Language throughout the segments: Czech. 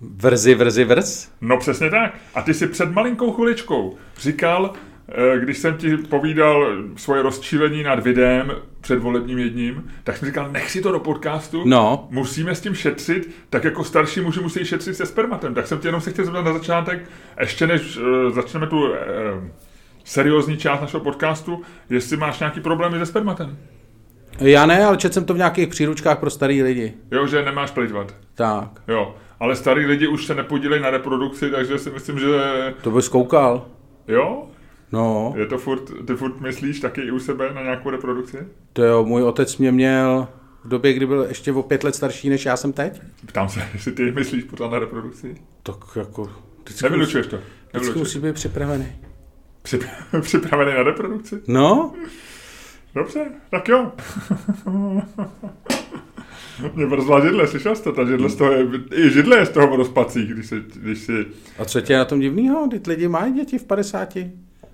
Vrzi, vrzi, vrz? No přesně tak. A ty si před malinkou chviličkou říkal, eh, když jsem ti povídal svoje rozčílení nad videem před volebním jedním, tak jsem říkal, nech si to do podcastu, No. musíme s tím šetřit, tak jako starší muži musí šetřit se spermatem. Tak jsem tě jenom se chtěl zeptat na začátek, ještě než uh, začneme tu uh, seriózní část našeho podcastu, jestli máš nějaký problémy se spermatem. Já ne, ale četl jsem to v nějakých příručkách pro starý lidi. Jo, že nemáš plitvat. Tak, Jo, ale starý lidi už se nepodílejí na reprodukci, takže si myslím, že to bys koukal. jo, No, je to furt, ty furt myslíš taky i u sebe na nějakou reprodukci? to jo, můj otec mě měl v době, kdy byl ještě o pět let starší, než já jsem teď. Ptám se, jestli ty myslíš pořád na reprodukci? Tak jako... Vždycky, Nevylučuješ to. vždycky musí být připravený. Přip- Připravený na reprodukci? No, Dobře, tak jo. Mě brzla židle, slyšel jste? Ta židle z toho je, i židle je z toho rozpací, když, si, když si... a co tě je na tom divnýho? Teď lidi mají děti v 50,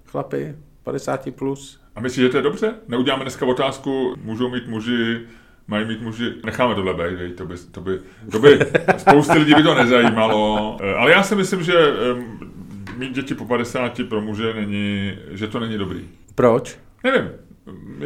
chlapy, 50 plus. A myslíš, že to je dobře? Neuděláme dneska otázku, můžou mít muži, mají mít muži, necháme tohle být, to by, to by, to by, spousty lidí by to nezajímalo, Eh, ale já si myslím, že mít děti po 50 pro muže není, že to není dobrý. Proč? Nevím,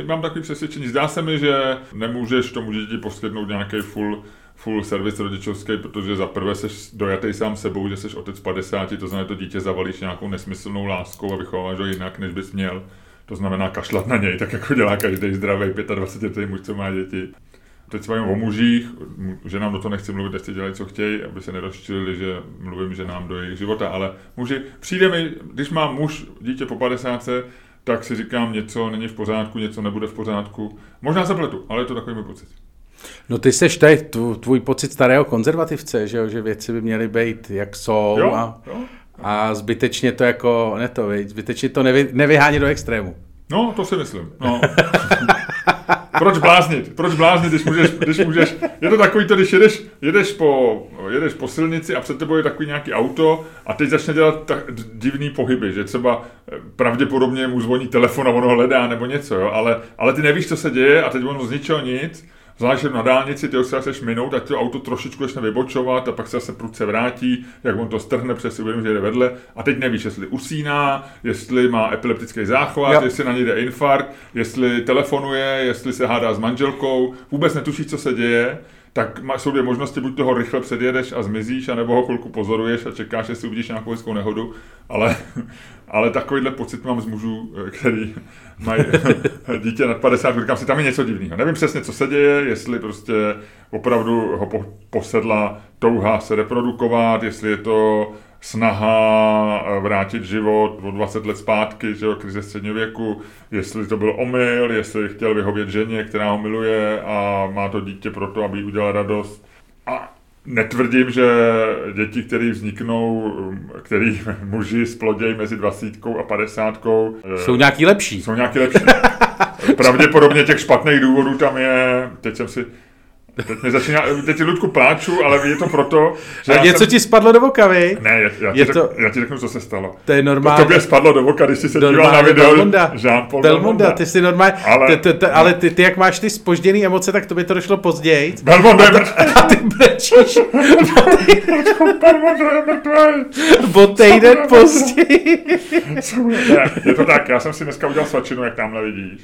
mám takový přesvědčení. Zdá se mi, že nemůžeš tomu dítěti poskytnout nějaký full, full servis rodičovský, protože za prvé jsi dojatý sám sebou, že jsi otec 50, to znamená, to dítě zavalíš nějakou nesmyslnou láskou a vychováš ho jinak, než bys měl. To znamená kašlat na něj, tak jako dělá každý zdravý 25 muž, co má děti. Teď se o mužích, že nám do toho nechci mluvit, jestli dělají, co chtějí, aby se nerozčilili, že mluvím, že nám do jejich života, ale muži, přijde mi, když má muž dítě po 50, tak si říkám, něco není v pořádku, něco nebude v pořádku. Možná se pletu, ale je to takový můj pocit. No ty seš tady tv- tvůj pocit starého konzervativce, že, jo? že věci by měly být jak jsou Jo, a, jo. a zbytečně to jako, ne to, zbytečně to nevy, nevyhání do extrému. No, to si myslím. No. Proč bláznit? Proč bláznit, když můžeš, když můžeš, je to takový to, když jedeš, jedeš, po, jedeš po silnici a před tebou je takový nějaký auto a teď začne dělat tak divný pohyby, že třeba eh, pravděpodobně mu zvoní telefon a ono hledá nebo něco, jo? Ale, ale ty nevíš, co se děje a teď ono z ničeho nic, zvlášť že na dálnici, ty se chceš minout, ať to auto trošičku začne vybočovat a pak se zase prudce vrátí, jak on to strhne, přes uvědomí, že jde vedle. A teď nevíš, jestli usíná, jestli má epileptický záchvat, Jo. jestli na něj jde infarkt, jestli telefonuje, jestli se hádá s manželkou, vůbec netušíš, co se děje, tak má- jsou dvě možnosti, buď toho rychle předjedeš a zmizíš, anebo ho chvilku pozoruješ a čekáš, jestli uvidíš nějakou hezkou nehodu, ale, ale takovýhle pocit mám z mužů, který mají dítě nad 50, říkám si, tam je něco divného. Nevím přesně, co se děje, jestli prostě opravdu ho po, posedla touha se reprodukovat, jestli je to snaha eh, vrátit život o 20 let zpátky, že jo, krize středního věku, jestli to byl omyl, jestli chtěl vyhovět ženě, která ho miluje a má to dítě proto, aby jí udělal radost. A netvrdím, že děti, které vzniknou, který muži splodějí mezi 20 a 50, Jsou nějaký lepší. jsou nějaký lepší. Pravděpodobně těch špatných důvodů tam je, teď jsem si, teď mi začíná, teď Ludku pláču, ale je to proto, že A něco jsem, ti spadlo do voka, vy? ne, já, já, ti je řek, to- já ti řeknu, co se stalo. To je To normálně. tobě spadlo do voka, když jsi se díval na video Belmonda. Jean-Paul Belmonda, ty jsi normálně, Ale- ale, ty, ty, ale ty, ty, jak máš ty spožděný emoce, tak to by to došlo později. Belmondo je mrtvý. A ty brečíš Belmondo je mrtvý. o týden později. Je to tak, já jsem si dneska udělal svačinu, jak tamhle vidíš.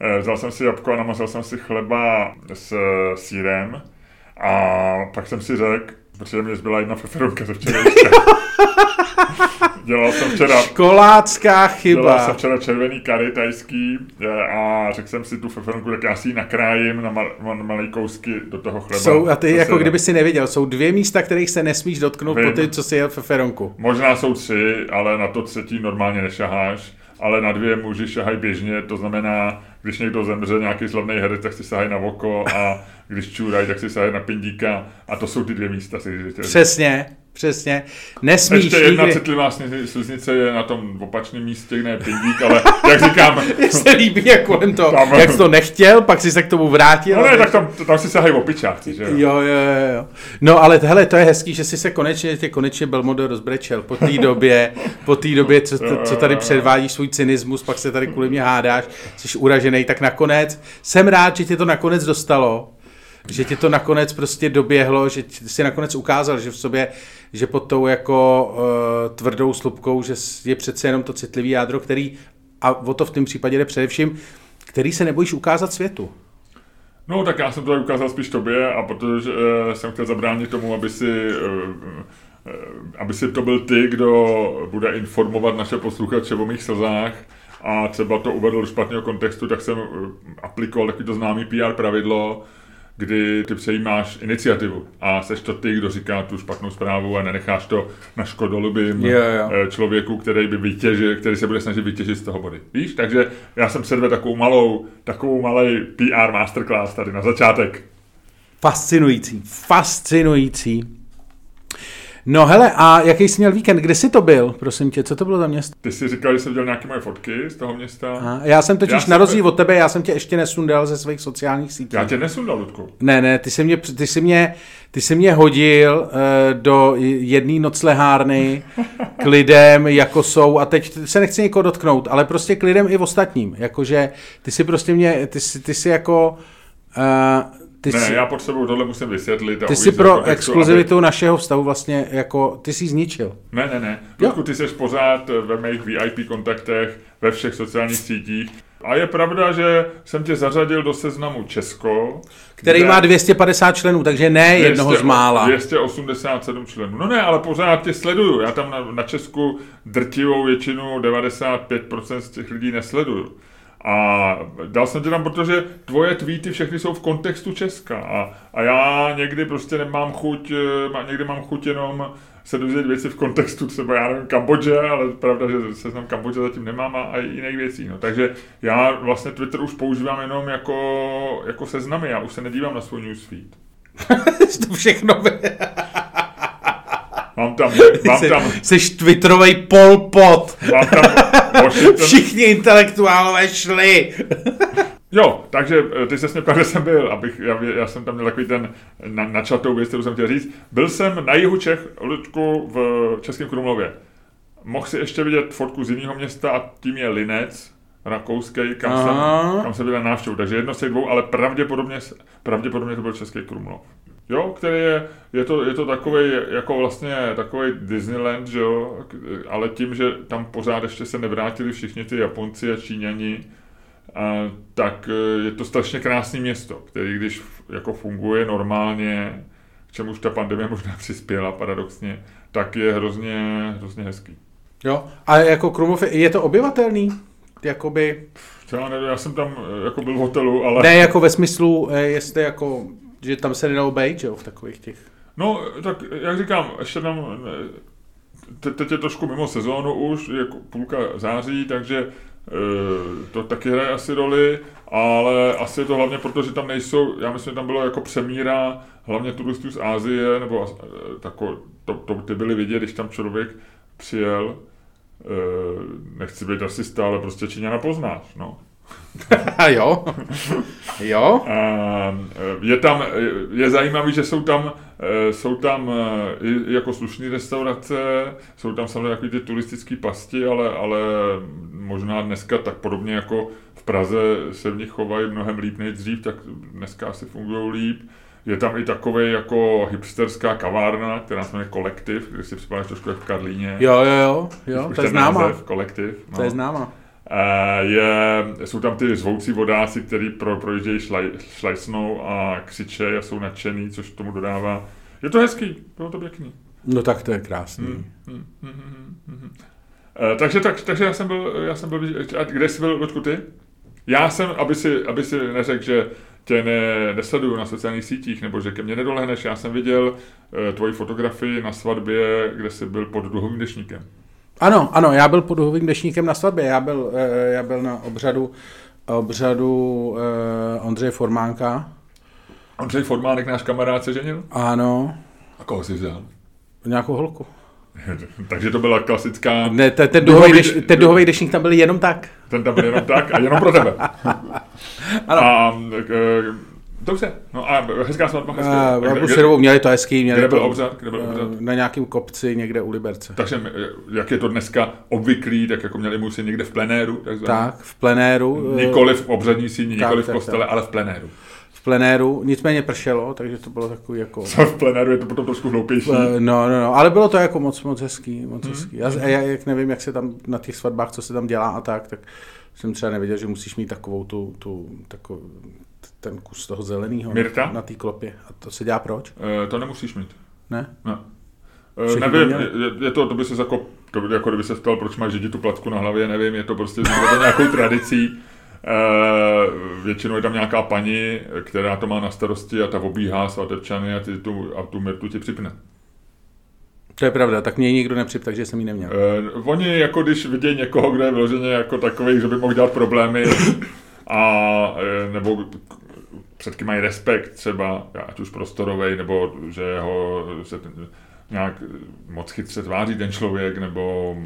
Eh, Vzal jsem si jabko a namazal jsem si chleba s eh, sírem a pak jsem si řekl, protože mě zbyla jedna feferonka ze včerejška. Dělal jsem včera Kolácká Dělal jsem chyba. včera červený kary tajský eh, a řekl jsem si tu feferonku, tak já si ji nakrájím na, mal, na malý kousky do toho chleba. Jsou, a ty jako kdyby si neviděl, jsou dvě místa, kterých se nesmíš dotknout Vím. po ty, co si jel feferonku. Možná jsou tři, ale na to třetí normálně nešaháš. Ale na dvě muži šahají běžně, to znamená, když někdo zemře, nějaký slavný herec, tak si sahají na oko a když čůrají, tak si sahají na pindíka a to jsou ty dvě místa. Si. Přesně, přesně. Nesmíš Ještě jedna nikdy. citlivá sliznice je na tom opačném místě, ne pindík, ale jak říkám, Mně se líbí, jak kolem to, Tam- jak jsi to nechtěl, pak si se k tomu vrátil. no ne, tak tam, tam si sahají opičáci, že jo? Jo, jo, jo. No ale hele, to je hezký, že jsi se konečně, tě konečně Belmondo rozbrečel po té době, po té době, co, co tady předvádíš svůj cynismus, pak se tady kvůli mě hádáš, jsi uražený, tak nakonec jsem rád, že tě to nakonec dostalo. že ti to nakonec prostě doběhlo, že si nakonec ukázal, že v sobě, že pod tou jako uh, tvrdou slupkou, že je přece jenom to citlivý jádro, který, a o to v tom případě jde především, který se nebojíš ukázat světu. No, tak já jsem to ukázal spíš tobě a protože uh, jsem chtěl zabránit tomu, aby si, uh, aby si to byl ty, kdo bude informovat naše posluchače o mých slzách a třeba to uvedl do špatného kontextu, tak jsem aplikoval takový to známý PR pravidlo, kdy ty přejímáš iniciativu a seš to ty, kdo říká tu špatnou zprávu a nenecháš to na škodolubým yeah, yeah. člověku, který by vytěžil, který se bude snažit vytěžit z toho body. Víš, takže já jsem předvedl takovou malou, takovou malý PR masterclass tady na začátek. Fascinující, fascinující. No hele, a jaký jsi měl víkend? Kde jsi to byl, prosím tě? Co to bylo za město? Ty jsi říkal, že jsi viděl nějaké moje fotky z toho města. Aha, já jsem totiž já na rozdíl od tebe, já jsem tě ještě nesundal ze svých sociálních sítí. Já tě nesundal, Ludku. Ne, ne, ty jsi mě, ty jsi mě, ty jsi mě hodil uh, do jedné noclehárny k lidem, jako jsou, a teď se nechci někoho dotknout, ale prostě k lidem i ostatním. Jakože ty si prostě mě, ty jsi, ty jsi jako... Uh, ty ne, jsi, já potřebuju tohle musím vysvětlit. ty jsi pro kontextu, exkluzivitu aby... našeho vztahu vlastně jako, ty jsi zničil. Ne, ne, ne. Ludku, ty jsi pořád ve mých VIP kontaktech, ve všech sociálních sítích. A je pravda, že jsem tě zařadil do seznamu Česko. Který má 250 členů, takže ne 200, jednoho z mála. 287 členů. No ne, ale pořád tě sleduju. Já tam na, na Česku drtivou většinu, 95% z těch lidí nesleduju. A dal jsem tě tam, protože tvoje tweety všechny jsou v kontextu Česka a, a já někdy prostě nemám chuť, eh, někdy mám chuť jenom se dozvědět věci v kontextu třeba, já nevím, Kambodže, ale pravda, že se znám Kambodže zatím nemám a, i jiných věcí. No. Takže já vlastně Twitter už používám jenom jako, jako seznamy, já už se nedívám na svůj newsfeed. to všechno Mám tam, mám tam... Jsi twitterovej polpot. Mám tam Washington. Všichni intelektuálové šli. Jo, takže eh, ty se mě kde jsem byl, abych, já, já jsem tam měl takový ten na, načatou věc, kterou jsem chtěl říct. Byl jsem na jihu Čech, Ludku, v Českém Krumlově. Mohl si ještě vidět fotku z jiného města a tím je Linec, rakouský, kam, jsem, kam jsem byl na návštěvu. Takže jedno z těch dvou, ale pravděpodobně, pravděpodobně to byl Český Krumlov. Jo, který je, je to, je to takový, jako vlastně takový Disneyland, že jo, ale tím, že tam pořád ještě se nevrátili všichni ty Japonci a Číňani, a, tak e, je to strašně krásné město, který když jako funguje normálně, k čemuž ta pandemie možná přispěla paradoxně, tak je hrozně, hrozně hezký. Jo, a jako Krumlov, je to obyvatelný? Jakoby... Já, nevím, já jsem tam e, jako byl v hotelu, ale... Ne, jako ve smyslu, e, jestli jako že tam se nedalo být, jo, v takových těch... No, tak jak říkám, ještě tam, te, teď je trošku mimo sezónu už, jako půlka září, takže e, to taky hraje asi roli, ale asi je to hlavně proto, že tam nejsou, já myslím, že tam bylo jako přemíra hlavně turistů z Ázie, nebo e, tako, to, to ty byly vidět, když tam člověk přijel, e, nechci být asi stále prostě Číňana poznáš, no. jo. jo. Je tam, je zajímavý, že jsou tam, e, jsou tam e, jako slušné restaurace, jsou tam samozřejmě takový ty turistické pasti, ale, ale možná dneska tak podobně jako v Praze se v nich chovají mnohem líp než dřív, tak dneska asi fungují líp. Je tam i takový jako hipsterská kavárna, která se jmenuje Kolektiv, když si připadáš trošku jak v Karlíně. Jo, jo, jo, jo to je známa. Kolektiv. No. To je známa je, jsou tam ty zvoucí vodáci, který pro, projíždějí šlaj, šlajsnou a křičejí a jsou nadšený, což tomu dodává. Je to hezký, bylo to pěkný. No tak to je krásný. Hmm, hmm, hmm, hmm, hmm. hmm. E, takže, tak, takže já jsem byl, já jsem byl, a kde jsi byl, Ludku, ty? Já jsem, aby si, aby si neřekl, že tě ne, nesleduju na sociálních sítích, nebo že ke mně nedolehneš, já jsem viděl e, tvoji fotografii na svatbě, kde jsi byl pod duhovým dešníkem. Ano, ano, já byl pod duhovým dešníkem na svatbě, já byl, eh, já byl na obřadu, obřadu eh, Ondřeje Formánka. Ondřej Formánek, náš kamarád, se ženil? Ano. A koho jsi vzal? Nějakou holku. Takže to byla klasická... Ne, ten, ten, duhový, deš, ten duhový dešník tam byl jenom tak. Ten tam byl jenom tak a jenom pro tebe. ano. A eh, Dobře, no a hezká svatba. Hezká. Uh, kde, kde, měli to hezký. Měli kde byl obřad? Kde byl obřad? Na nějakém kopci někde u Liberce. Takže jak je to dneska obvyklý, tak jako měli musí někde v plenéru. Takzvaný. Tak, v plenéru. Nikoli v obřadní síni, nikoli v kostele, tak. ale v plenéru. V plenéru, nicméně pršelo, takže to bylo takový jako... Co v plenéru je to potom trošku hloupější. Eh, No, no, no, ale bylo to jako moc, moc hezký, moc hezký. Já, já, jak nevím, jak se tam na těch svatbách, co se tam dělá a tak, tak jsem třeba nevěděl, že musíš mít takovou tu, tu takovou, ten kus toho zeleného Mirta? na té klopě. A to se dělá proč? Eh, to nemusíš mít. Ne? Ne. Všichni nevím, to je, je, to, to by se jako, to by, jako kdyby se ptal, proč máš židi tu placku na hlavě, nevím, je to prostě s nějakou tradicí. Eh, většinou je tam nějaká paní, která to má na starosti a ta obíhá svatebčany a, ty tu, a tu mirtu ti připne. To je pravda, tak mě ji nikdo nepřip, takže jsem ji neměl. Eh, oni jako když vidějí někoho, kdo je vyloženě jako takový, že by mohl dělat problémy a nebo před kým mají respekt třeba, ať už prostorový, nebo že ho se ten, nějak moc chytře tváří ten člověk, nebo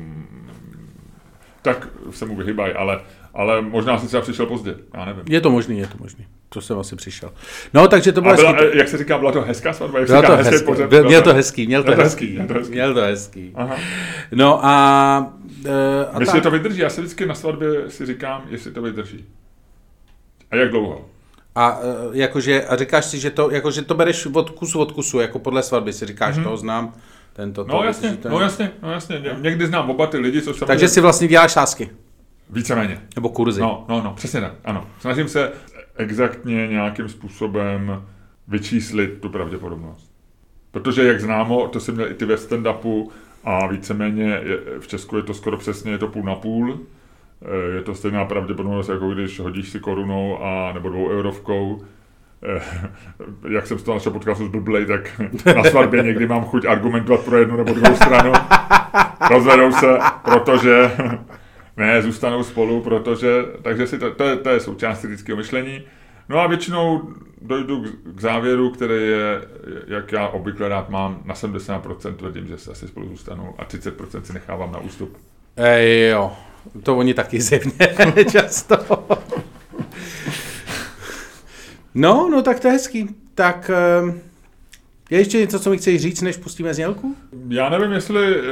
tak se mu vyhybají, ale, ale možná jsem třeba přišel pozdě, já nevím. Je to možný, je to možný. To jsem asi přišel. No, takže to bylo A byla, hezký. jak se říká, byla to hezká svatba? Jak se to hezký hezký. pohřeb? Byl, měl to hezký, měl to Měl to hezký. hezký, měl to hezký. Měl to hezký. Aha. No a... eh, a Myslím, tak. to vydrží. Já si vždycky na svatbě si říkám, jestli to vydrží. A jak dlouho? A, eh, jakože, a říkáš si, že to, jakože to bereš od kusu od kusu, jako podle svatby si říkáš, Mhm. toho znám, tento, to, No jasně, že to je- no jasně, no jasně. Ně- Někdy znám oba ty lidi, což Takže si vlastně děláš sázky, Víceméně. nebo kurzy. No, no, no, přesně tak, ano. Snažím se exaktně nějakým způsobem vyčíslit tu pravděpodobnost. Protože jak známo, to si měl i ty ve stand-upu a víceméně je, v Česku je to skoro přesně, je to půl na půl. Eh, Je to stejná pravděpodobnost, jako když hodíš si korunou a nebo dvou eurovkou. Eh, Jak jsem z toho našeho podcastu zblblej, tak na svatbě někdy mám chuť argumentovat pro jednu nebo druhou stranu. Rozvedou se, protože ne, zůstanou spolu, protože, takže si to, to, je, to je součást kritického myšlení. No a většinou dojdu k, k závěru, který je, jak já obvykle rád mám, na 70% tvrdím, že se asi spolu zůstanou a 30% si nechávám na ústup. Ej, jo, to oni taky zjevně často. No, no tak to je hezký. Tak ehm, je ještě něco, co mi chceš říct, než pustíme znělku? Já nevím, jestli eh,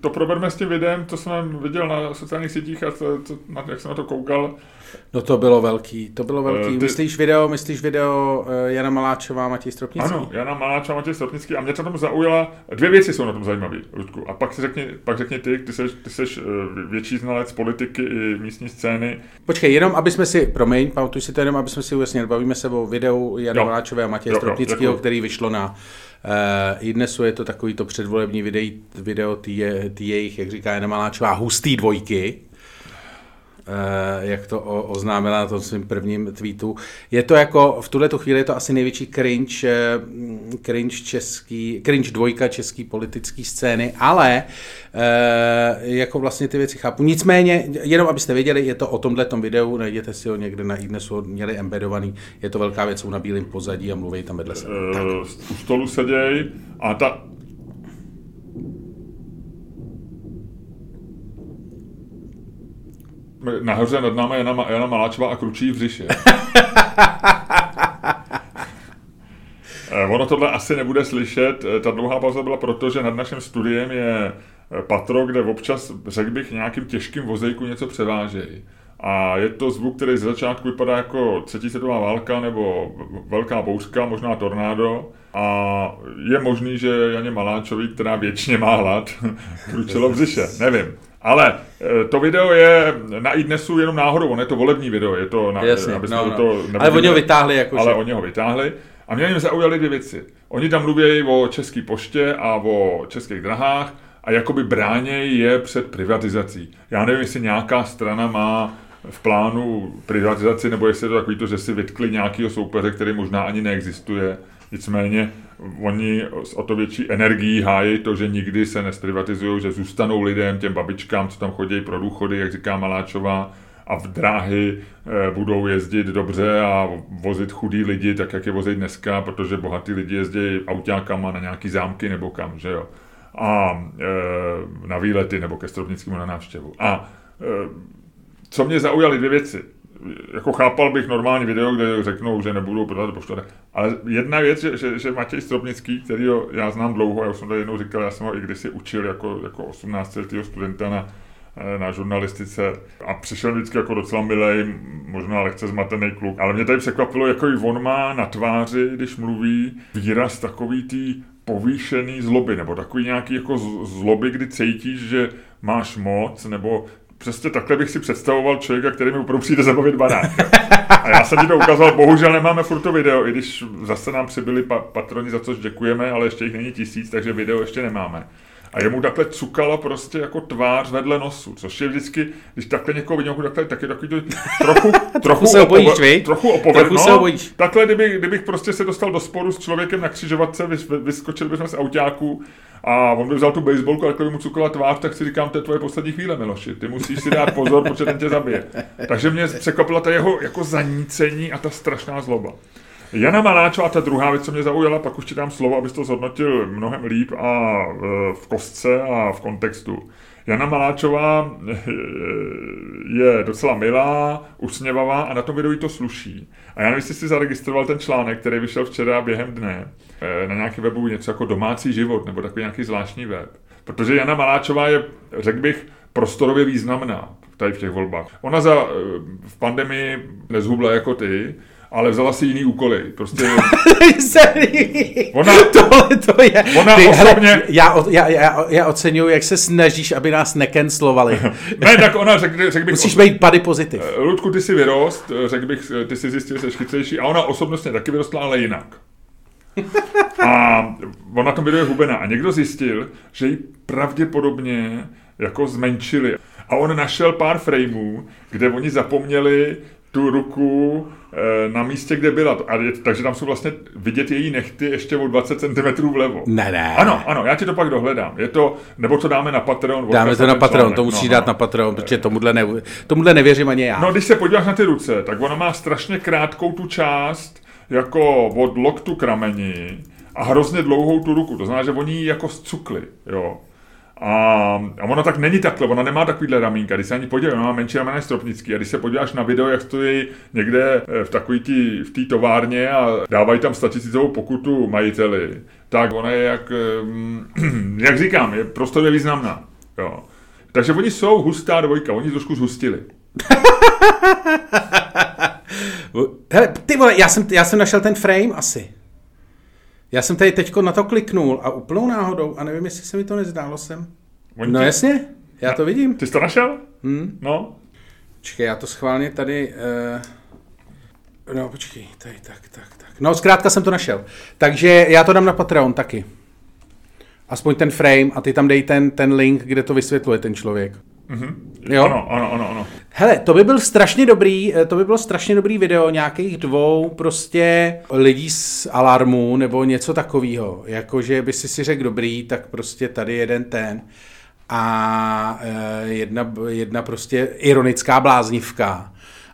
to proberme s tím videem, co jsem viděl na sociálních sítích a to, to, na, jak jsem na to koukal. No to bylo velký, to bylo velký. Eh, ty- Myslíš video, myslíš video uh, Jana Maláčová, Matěj Stropnický? Ano, Jana Maláča a Matěj Stropnický a mě tom zaujala, dvě věci jsou na tom zajímavé, Ludku. A pak si řekni, pak řekni ty, ty seš, ty seš eh, větší znalec politiky i místní scény. Počkej, jenom aby jsme si, promiň, pamatuj si to jenom, aby jsme si ujasnili, bavíme se o videu Jana Jo. Maláčové a Matěje Stropnického, který vyšlo na uh, i dnesu je to takový to předvolební video, video tý jejich, jak říká Jana Maláčová, hustý dvojky. Uh, jak to oznámila na tom svým prvním tweetu. Je to jako, v tuhle chvíli je to asi největší cringe, eh, cringe český, cringe dvojka český politický scény, ale uh, jako vlastně ty věci chápu. Nicméně, jenom abyste věděli, je to o tomhle videu, najděte si ho někde na iDnesu, měli embedovaný, je to velká věc, jsou na bílém pozadí a mluví tam vedle sebe. Uh, u stolu seděj a ta... Nahoře nad námi Jana, Jana Maláčová a kručí v břiše. Eh, Ono tohle asi nebude slyšet. Eh, Ta dlouhá pauza byla proto, že nad naším studiem je eh, patro, kde občas, řekl bych, nějakým těžkým vozejku něco převážejí. A je to zvuk, který ze začátku vypadá jako třetí světová válka nebo velká bouřka, možná tornádo. A je možný, že Janě Maláčový, která věčně má hlad, kručilo v břiše. Nevím. Ale eh, to video je na iDnesu jenom náhodou, on je to volební video, je to na, Jasně, aby no, no. toho Ale oni ho vytáhli jako, ale že- oni ho vytáhli. A mě jim zaujaly dvě věci. Oni tam mluví o České poště a o českých drahách a jakoby bránějí je před privatizací. Já nevím, jestli nějaká strana má v plánu privatizaci, nebo jestli je to takový to, že si vytkli nějakého soupeře, který možná ani neexistuje. Nicméně oni s o to větší energií hájí to, že nikdy se nesprivatizují, že zůstanou lidem, těm babičkám, co tam chodí pro důchody, jak říká Maláčová, a v dráhy eh, budou jezdit dobře a vozit chudí lidi, tak jak je vozit dneska, protože bohatí lidi jezdí autákama na nějaký zámky nebo kam, že jo. A e, na výlety nebo ke Stropnickému na návštěvu. A e, co mě zaujaly dvě věci. Jako chápal bych normální video, kde řeknou, že nebudou prodat poštu. Ale jedna věc, že, že, že Matěj Stropnický, který já znám dlouho, já už jsem to jednou říkal, já jsem ho i kdysi učil jako, jako 18 letého studenta na, eh, na žurnalistice a přišel vždycky jako docela milej, možná lehce zmatený kluk. Ale mě tady překvapilo, jako i on má na tváři, když mluví, výraz takový tý povýšený zloby, nebo takový nějaký jako zloby, kdy cítíš, že máš moc, nebo přesně takhle bych si představoval člověka, který mi opravdu přijde zabavit banán. A já jsem ti to ukázal, bohužel nemáme furt to video, i když zase nám přibyli pa- patroni, za což děkujeme, ale ještě jich není tisíc, takže video ještě nemáme. A jemu takhle cukala prostě jako tvář vedle nosu, což je vždycky, když takhle někoho vidím, jako takhle, tak je takový to trochu, trochu, se obojíš, opover, trochu opover, trochu se obojíš. Takhle, kdybych, kdybych prostě se dostal do sporu s člověkem na křižovatce, vyskočili bychom z autáku a on by vzal tu baseballku a takhle mu cukala tvář, tak si říkám, to je tvoje poslední chvíle, Miloši. Ty musíš si dát pozor, protože ten tě zabije. Takže mě překvapila ta jeho jako zanícení a ta strašná zloba. Jana Maláčová, ta druhá věc, co mě zaujala, pak už ti dám slovo, abys to zhodnotil mnohem líp a e, v kostce a v kontextu. Jana Maláčová e, je docela milá, usměvavá a na tom videu to sluší. A já nevím, jestli jsi zaregistroval ten článek, který vyšel včera během dne e, na nějaký webu něco jako domácí život nebo takový nějaký zvláštní web. Protože Jana Maláčová je, řekl bych, prostorově významná tady v těch volbách. Ona za, v pandemii nezhubla jako ty, ale vzala si jiný úkoly. Prostě... ona, Tohle to je. Ona Ty, osobně... Hele, já, já, já, já oceňuju, jak se snažíš, aby nás nekenslovali. ne, tak ona řekl, řek bych... Musíš být body pozitiv. Eh, Ludku, ty jsi vyrost, eh, řekl bych, eh, ty jsi zjistil, že jsi chytřejší a ona osobnostně taky vyrostla, ale jinak. A ona tom videu je hubená. A někdo zjistil, že ji pravděpodobně jako zmenšili. A on našel pár frameů, kde oni zapomněli tu ruku na místě, kde byla. A je, takže tam jsou vlastně vidět její nechty ještě o 20 cm vlevo. Ne, ne. Ano, ano, já ti to pak dohledám. Je to, nebo to dáme na Patreon. Dáme to na Patreon, článek. to musí no, dát no. na Patreon, protože tomuhle, ne, tomuhle nevěřím ani já. No, když se podíváš na ty ruce, tak ona má strašně krátkou tu část, jako od loktu k rameni a hrozně dlouhou tu ruku. To znamená, že oni ji jako zcukli, jo. A, a ona tak není takhle, ona nemá takovýhle ramínka, když se ani podívá, ona má menší ramena stropnický a když se podíváš na video, jak stojí někde eh, v takový tý, v té továrně a dávají tam statisícovou pokutu majiteli, tak ona je jak, eh, jak říkám, je prostorově významná. Jo. Takže oni jsou hustá dvojka, oni trošku zhustili. Hele, ty vole, já jsem, já jsem našel ten frame asi. Já jsem tady teďko na to kliknul a úplnou náhodou, a nevím, jestli se mi to nezdálo sem. Oni no tě... jasně, já to vidím. Ty jsi to našel? Hmm. No. Počkej, já to schválně tady... Uh... No, počkej, tady, tak, tak, tak. No, zkrátka jsem to našel. Takže já to dám na Patreon taky. Aspoň ten frame a ty tam dej ten, ten link, kde to vysvětluje ten člověk. Mm-hmm. Jo? Ano, ano, ano, ano. Hele, to by byl strašně dobrý, eh, to by bylo strašně dobrý video nějakých dvou prostě lidí z alarmu nebo něco takového. Jakože by si si řekl dobrý, tak prostě tady jeden ten a eh, jedna, jedna prostě ironická bláznivka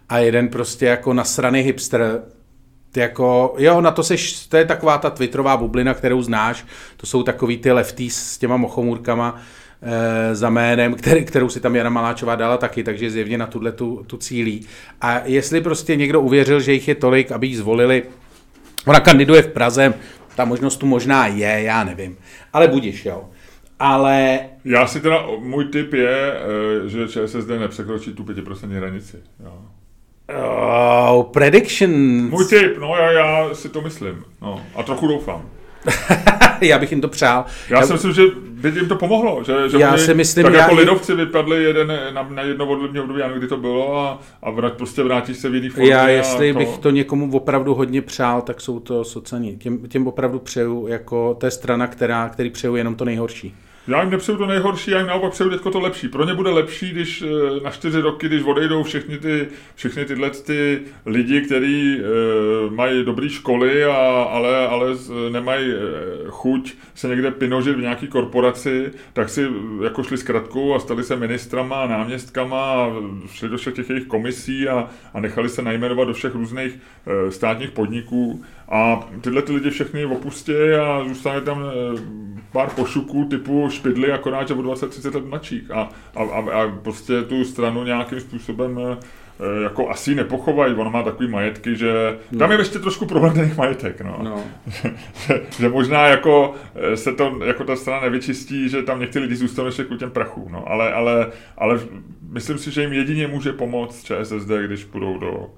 a jeden prostě jako nasraný hipster, jako, jo, na to seš, to je taková ta twitterová bublina, kterou znáš, to jsou takový ty lefty s těma mochomůrkama, e, za jménem, který, kterou si tam Jana Maláčová dala taky, takže zjevně na tuhle tu, tu cílí. A jestli prostě někdo uvěřil, že jich je tolik, aby ji zvolili, ona kandiduje v Praze, ta možnost tu možná je, já nevím. Ale budíš, jo. Ale... Já si teda, můj tip je, eh, že ČSSD nepřekročí tu 5% hranici. Jo. Oh, prediction. Můj tip, no já, já si to myslím. No, a trochu doufám. já bych jim to přál. Já, já si myslím, že by jim to pomohlo, že, že já si myslím, tak já jako lidovci vypadli jeden na, na jedno volební období, kdy to bylo a, a vrát, prostě vrátíš se v jiný formě. Já jestli to... bych to někomu opravdu hodně přál, tak jsou to socani. Těm, těm opravdu přeju, jako to je strana, která, který přeju jenom to nejhorší. Já jim nepřeju to nejhorší, já jim naopak přeju teďko to lepší. Pro ně bude lepší, když eh, na čtyři roky, když odejdou všechny, ty, všechny tyhle ty lidi, kteří e, mají dobré školy, a, ale, ale nemají e, chuť se někde pinožit v nějaký korporaci, tak si jako šli s kratkou a stali se ministrama a náměstkama a šli do všech těch jejich komisí a, a nechali se najmenovat do všech různých e, státních podniků. A tyhle ty lidi všechny opustí a zůstane tam pár pošuků typu špidly, akorát, že o 20-30 let mladších a, a, a, a prostě tu stranu nějakým způsobem eh, jako asi nepochovají, on má takový majetky, že tam je ještě trošku problém ten majetek, no. no. že, že, možná jako eh, se to, jako ta strana nevyčistí, že tam někteří lidi zůstanou ještě k těm prachu, no. Ale, ale, ale myslím si, že jim jedině může pomoct ČSSD, když půjdou do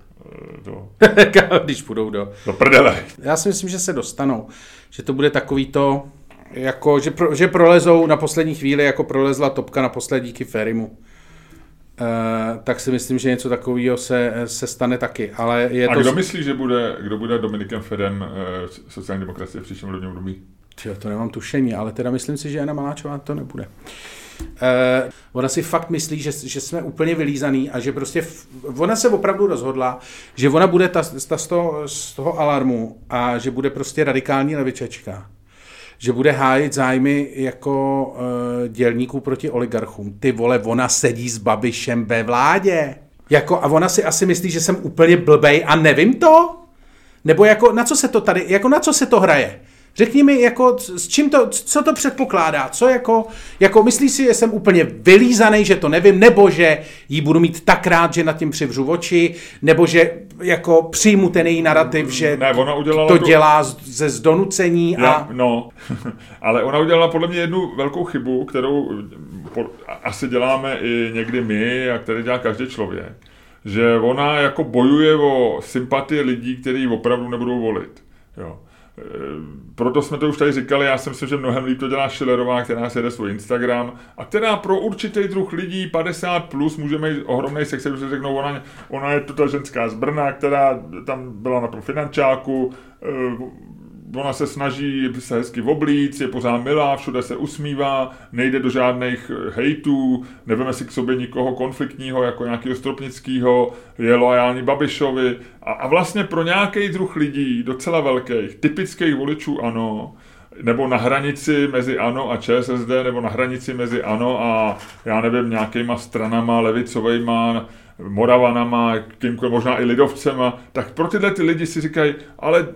do... když půjdou do... Do prdele. Já si myslím, že se dostanou. Že to bude takový to, jako, že, pro, že prolezou na poslední chvíli, jako prolezla topka na poslední díky Ferimu. Uh, tak si myslím, že něco takového se, se stane taky. Ale je A to... kdo myslí, že bude, kdo bude Dominikem Fedem uh, sociální demokracie v příštím volebním období? to nemám tušení, ale teda myslím si, že Jana Maláčová to nebude. Uh, ona si fakt myslí, že, že jsme úplně vylízaný a že prostě v, ona se opravdu rozhodla, že ona bude ta, ta z, toho, z toho alarmu a že bude prostě radikální levičečka že bude hájit zájmy jako uh, dělníků proti oligarchům. Ty vole, ona sedí s Babišem ve vládě. Jako, a ona si asi myslí, že jsem úplně blbej a nevím to? Nebo jako, na co se to tady, jako na co se to hraje? Řekni mi, jako, s čím to, co to předpokládá, co jako, jako myslíš si, že jsem úplně vylízaný, že to nevím, nebo že jí budu mít tak rád, že nad tím přivřu oči, nebo že jako přijmu ten její narrativ, že ne, ona udělala to tu... dělá ze zdonucení a... Já, no, ale ona udělala podle mě jednu velkou chybu, kterou asi děláme i někdy my a který dělá každý člověk. Že ona jako bojuje o sympatie lidí, kteří opravdu nebudou volit. Jo. Eh, proto jsme to už tady říkali, já si myslím, že mnohem líp to dělá Schillerová, která si jede svůj Instagram a která pro určitý druh lidí 50 plus může mít ohromný sex, když řeknou, ona, ona je to ta ženská z Brna, která tam byla na finančáku, eh, ona se snaží se hezky oblíct, je pořád milá, všude se usmívá, nejde do žádných eh, hejtů, neveme si k sobě nikoho konfliktního, jako nějakého Stropnického, je loajální Babišovi. A, a vlastně pro nějaký druh lidí, docela velkých, typických voličů ano, nebo na hranici mezi ANO a ČSSD, nebo na hranici mezi ANO a já nevím, nějakýma stranama levicovejma, Moravanama, kýmkoliv, možná i lidovcema, tak pro tyhle ty lidi si říkají, ale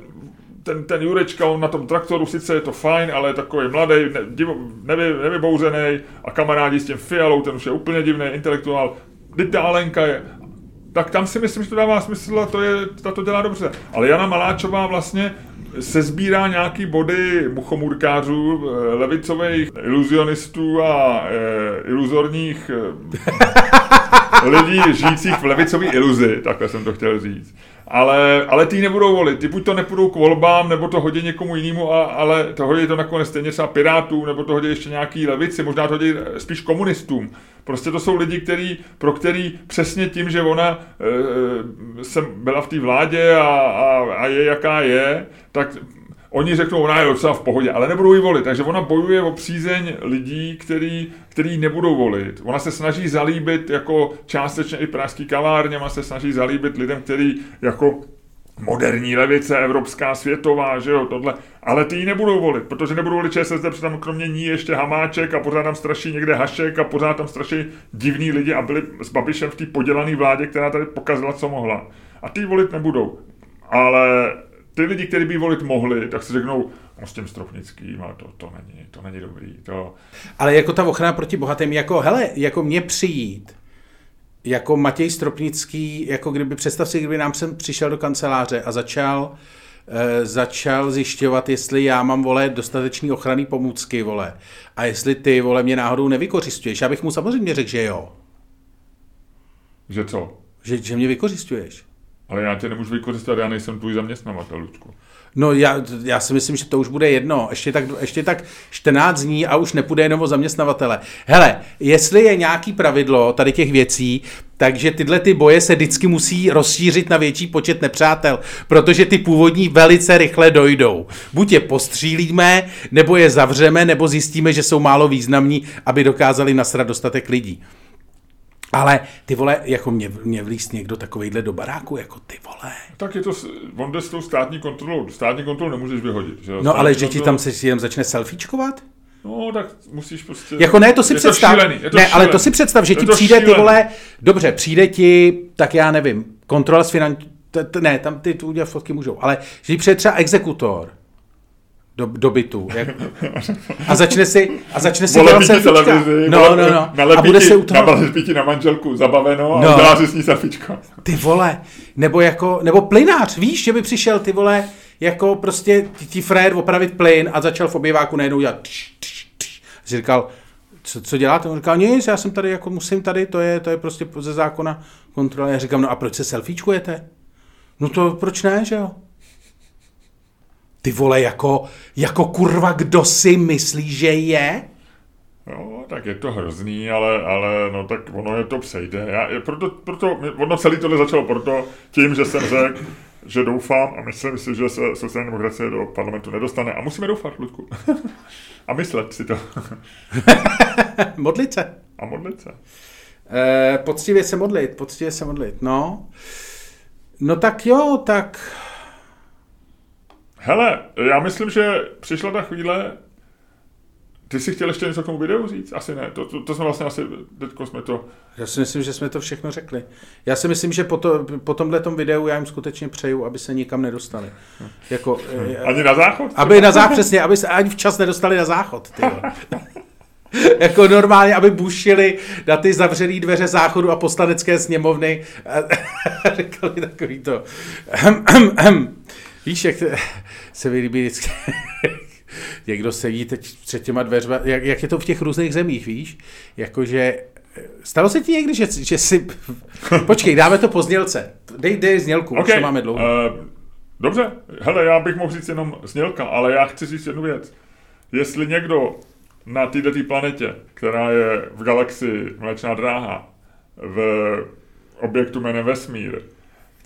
ten, ten Jurečka, on na tom traktoru, sice je to fajn, ale je takový mladý, ne, divo, nevy, nevybouzený a kamarádi s tím Fialou, ten už je úplně divný, intelektuál. Teď ta Alenka je, tak tam si myslím, že to dává smysl a to, je, ta to dělá dobře. Ale Jana Maláčová vlastně se sbírá nějaký body muchomurkářů, eh, levicových iluzionistů a e, iluzorních e, lidí žijících v levicové iluzi, takhle jsem to chtěl říct ale, ale ty nebudou volit. Ty buď to nepůjdou k volbám, nebo to hodí někomu jinému, ale to hodí to nakonec stejně třeba Pirátům, nebo to hodí ještě nějaký levici, možná to hodí spíš komunistům. Prostě to jsou lidi, který, pro který přesně tím, že ona e, e jsem byla v té vládě a, a, a je jaká je, tak oni řeknou, ona je docela v pohodě, ale nebudou ji volit. Takže ona bojuje o přízeň lidí, který, který nebudou volit. Ona se snaží zalíbit jako částečně i pražský kavárně, ona se snaží zalíbit lidem, který jako moderní levice, evropská, světová, že jo, tohle. Ale ty ji nebudou volit, protože nebudou volit ČSSD, protože tam kromě ní ještě Hamáček a pořád tam straší někde Hašek a pořád tam straší divní lidi a byli s Babišem v té podělané vládě, která tady pokazila, co mohla. A ty volit nebudou. Ale ty lidi, kteří by volit mohli, tak si řeknou, no s tím Stropnickým, ale to, to, není, to není dobrý. To... Ale jako ta ochrana proti bohatým, jako hele, jako mě přijít, jako Matěj Stropnický, jako kdyby, představ si, kdyby nám sem přišel do kanceláře a začal e, začal zjišťovat, jestli já mám, vole, dostatečný ochranný pomůcky, vole, a jestli ty, vole, mě náhodou nevykořistuješ. Já bych mu samozřejmě řekl, že jo. Že co? Že, že mě vykořistuješ. Ale já tě nemůžu vykořistovat, já nejsem tvůj zaměstnavatel, Ludku. No já, já si myslím, že to už bude jedno. Ještě tak, ještě tak 14 dní a už nepůjde jenom o zaměstnavatele. Hele, jestli je nějaký pravidlo tady těch věcí, takže tyhle ty boje se vždycky musí rozšířit na větší počet nepřátel, protože ty původní velice rychle dojdou. Buď je postřílíme, nebo je zavřeme, nebo zjistíme, že jsou málo významní, aby dokázali nasrat dostatek lidí. Ale ty vole, jako mě, mě vlíst někdo takovejhle do baráku, jako ty vole. Tak je to, on jde s tou státní kontrolou. Státní kontrolu nemůžeš vyhodit. Že? No ale že ti tam se jen začne selfiečkovat? No, tak musíš prostě... Jako ne, to si je představ. To šílený, je to ne, šílený. ale to si představ, že je ti přijde šílený. ty vole, dobře, přijde ti, tak já nevím, kontrola s finanční, ne, tam ty tu udělat fotky můžou, ale že ti přijde třeba exekutor, do, do bytu. Jak, a začne si, a začne si dělat selfiečka. No, vole, no, no. nalepí A bude ti- se u toho... nalepí ti na manželku zabaveno a No. udělá si s ní selfiečko. Ty vole, nebo jako, nebo plynář, víš, že by přišel ty vole, jako prostě ti, frér opravit plyn a začal v obýváku najednou dělat tš, tš, tš. A říkal, co, co děláte? On říkal, nic, já jsem tady, jako musím tady, to je, to je prostě ze zákona kontrola. Já říkám, no a proč se selfiečkujete? No to proč ne, že jo? Ty vole, jako, jako kurva, kdo si myslí, že je? No, tak je to hrozný, ale, ale no tak ono je to přejde. Já, je proto, proto, ono celé tohle začalo proto tím, že jsem řekl, že doufám a myslím si, že se sociální demokracie do parlamentu nedostane. A musíme doufat, Ludku. a myslet si to. Modlit se. a modlit se. Eh, poctivě se modlit, poctivě se modlit, no. No tak jo, tak Hele, já myslím, že přišla ta chvíle, ty si chtěl ještě něco k tomu videu říct? Asi ne, to, to, to jsme vlastně asi, teďko jsme to, Já si myslím, že jsme to všechno řekli. Já si myslím, že po, to, po tomhle videu já jim skutečně přeju, aby se nikam nedostali. Jako, eh, ani na záchod? aby na záchod, přesně, aby se ani včas nedostali na záchod. Jako normálně, aby bušili na ty zavřené dveře záchodu a poslanecké sněmovny a říkali takový to. Víš, jak se mi líbí vždycky, někdo sedí teď před těma dveřma, jak, jak je to v těch různých zemích, víš? Jakože Stalo se ti někdy, že, že si... Počkej, dáme to po znělce. Dej, dej znělku, okay. už to máme dlouho. Uh, dobře, hele, já bych mohl říct jenom znělka, ale já chci říct jednu věc. Jestli někdo na této planetě, která je v galaxii Mlečná dráha, v objektu jménem Vesmír,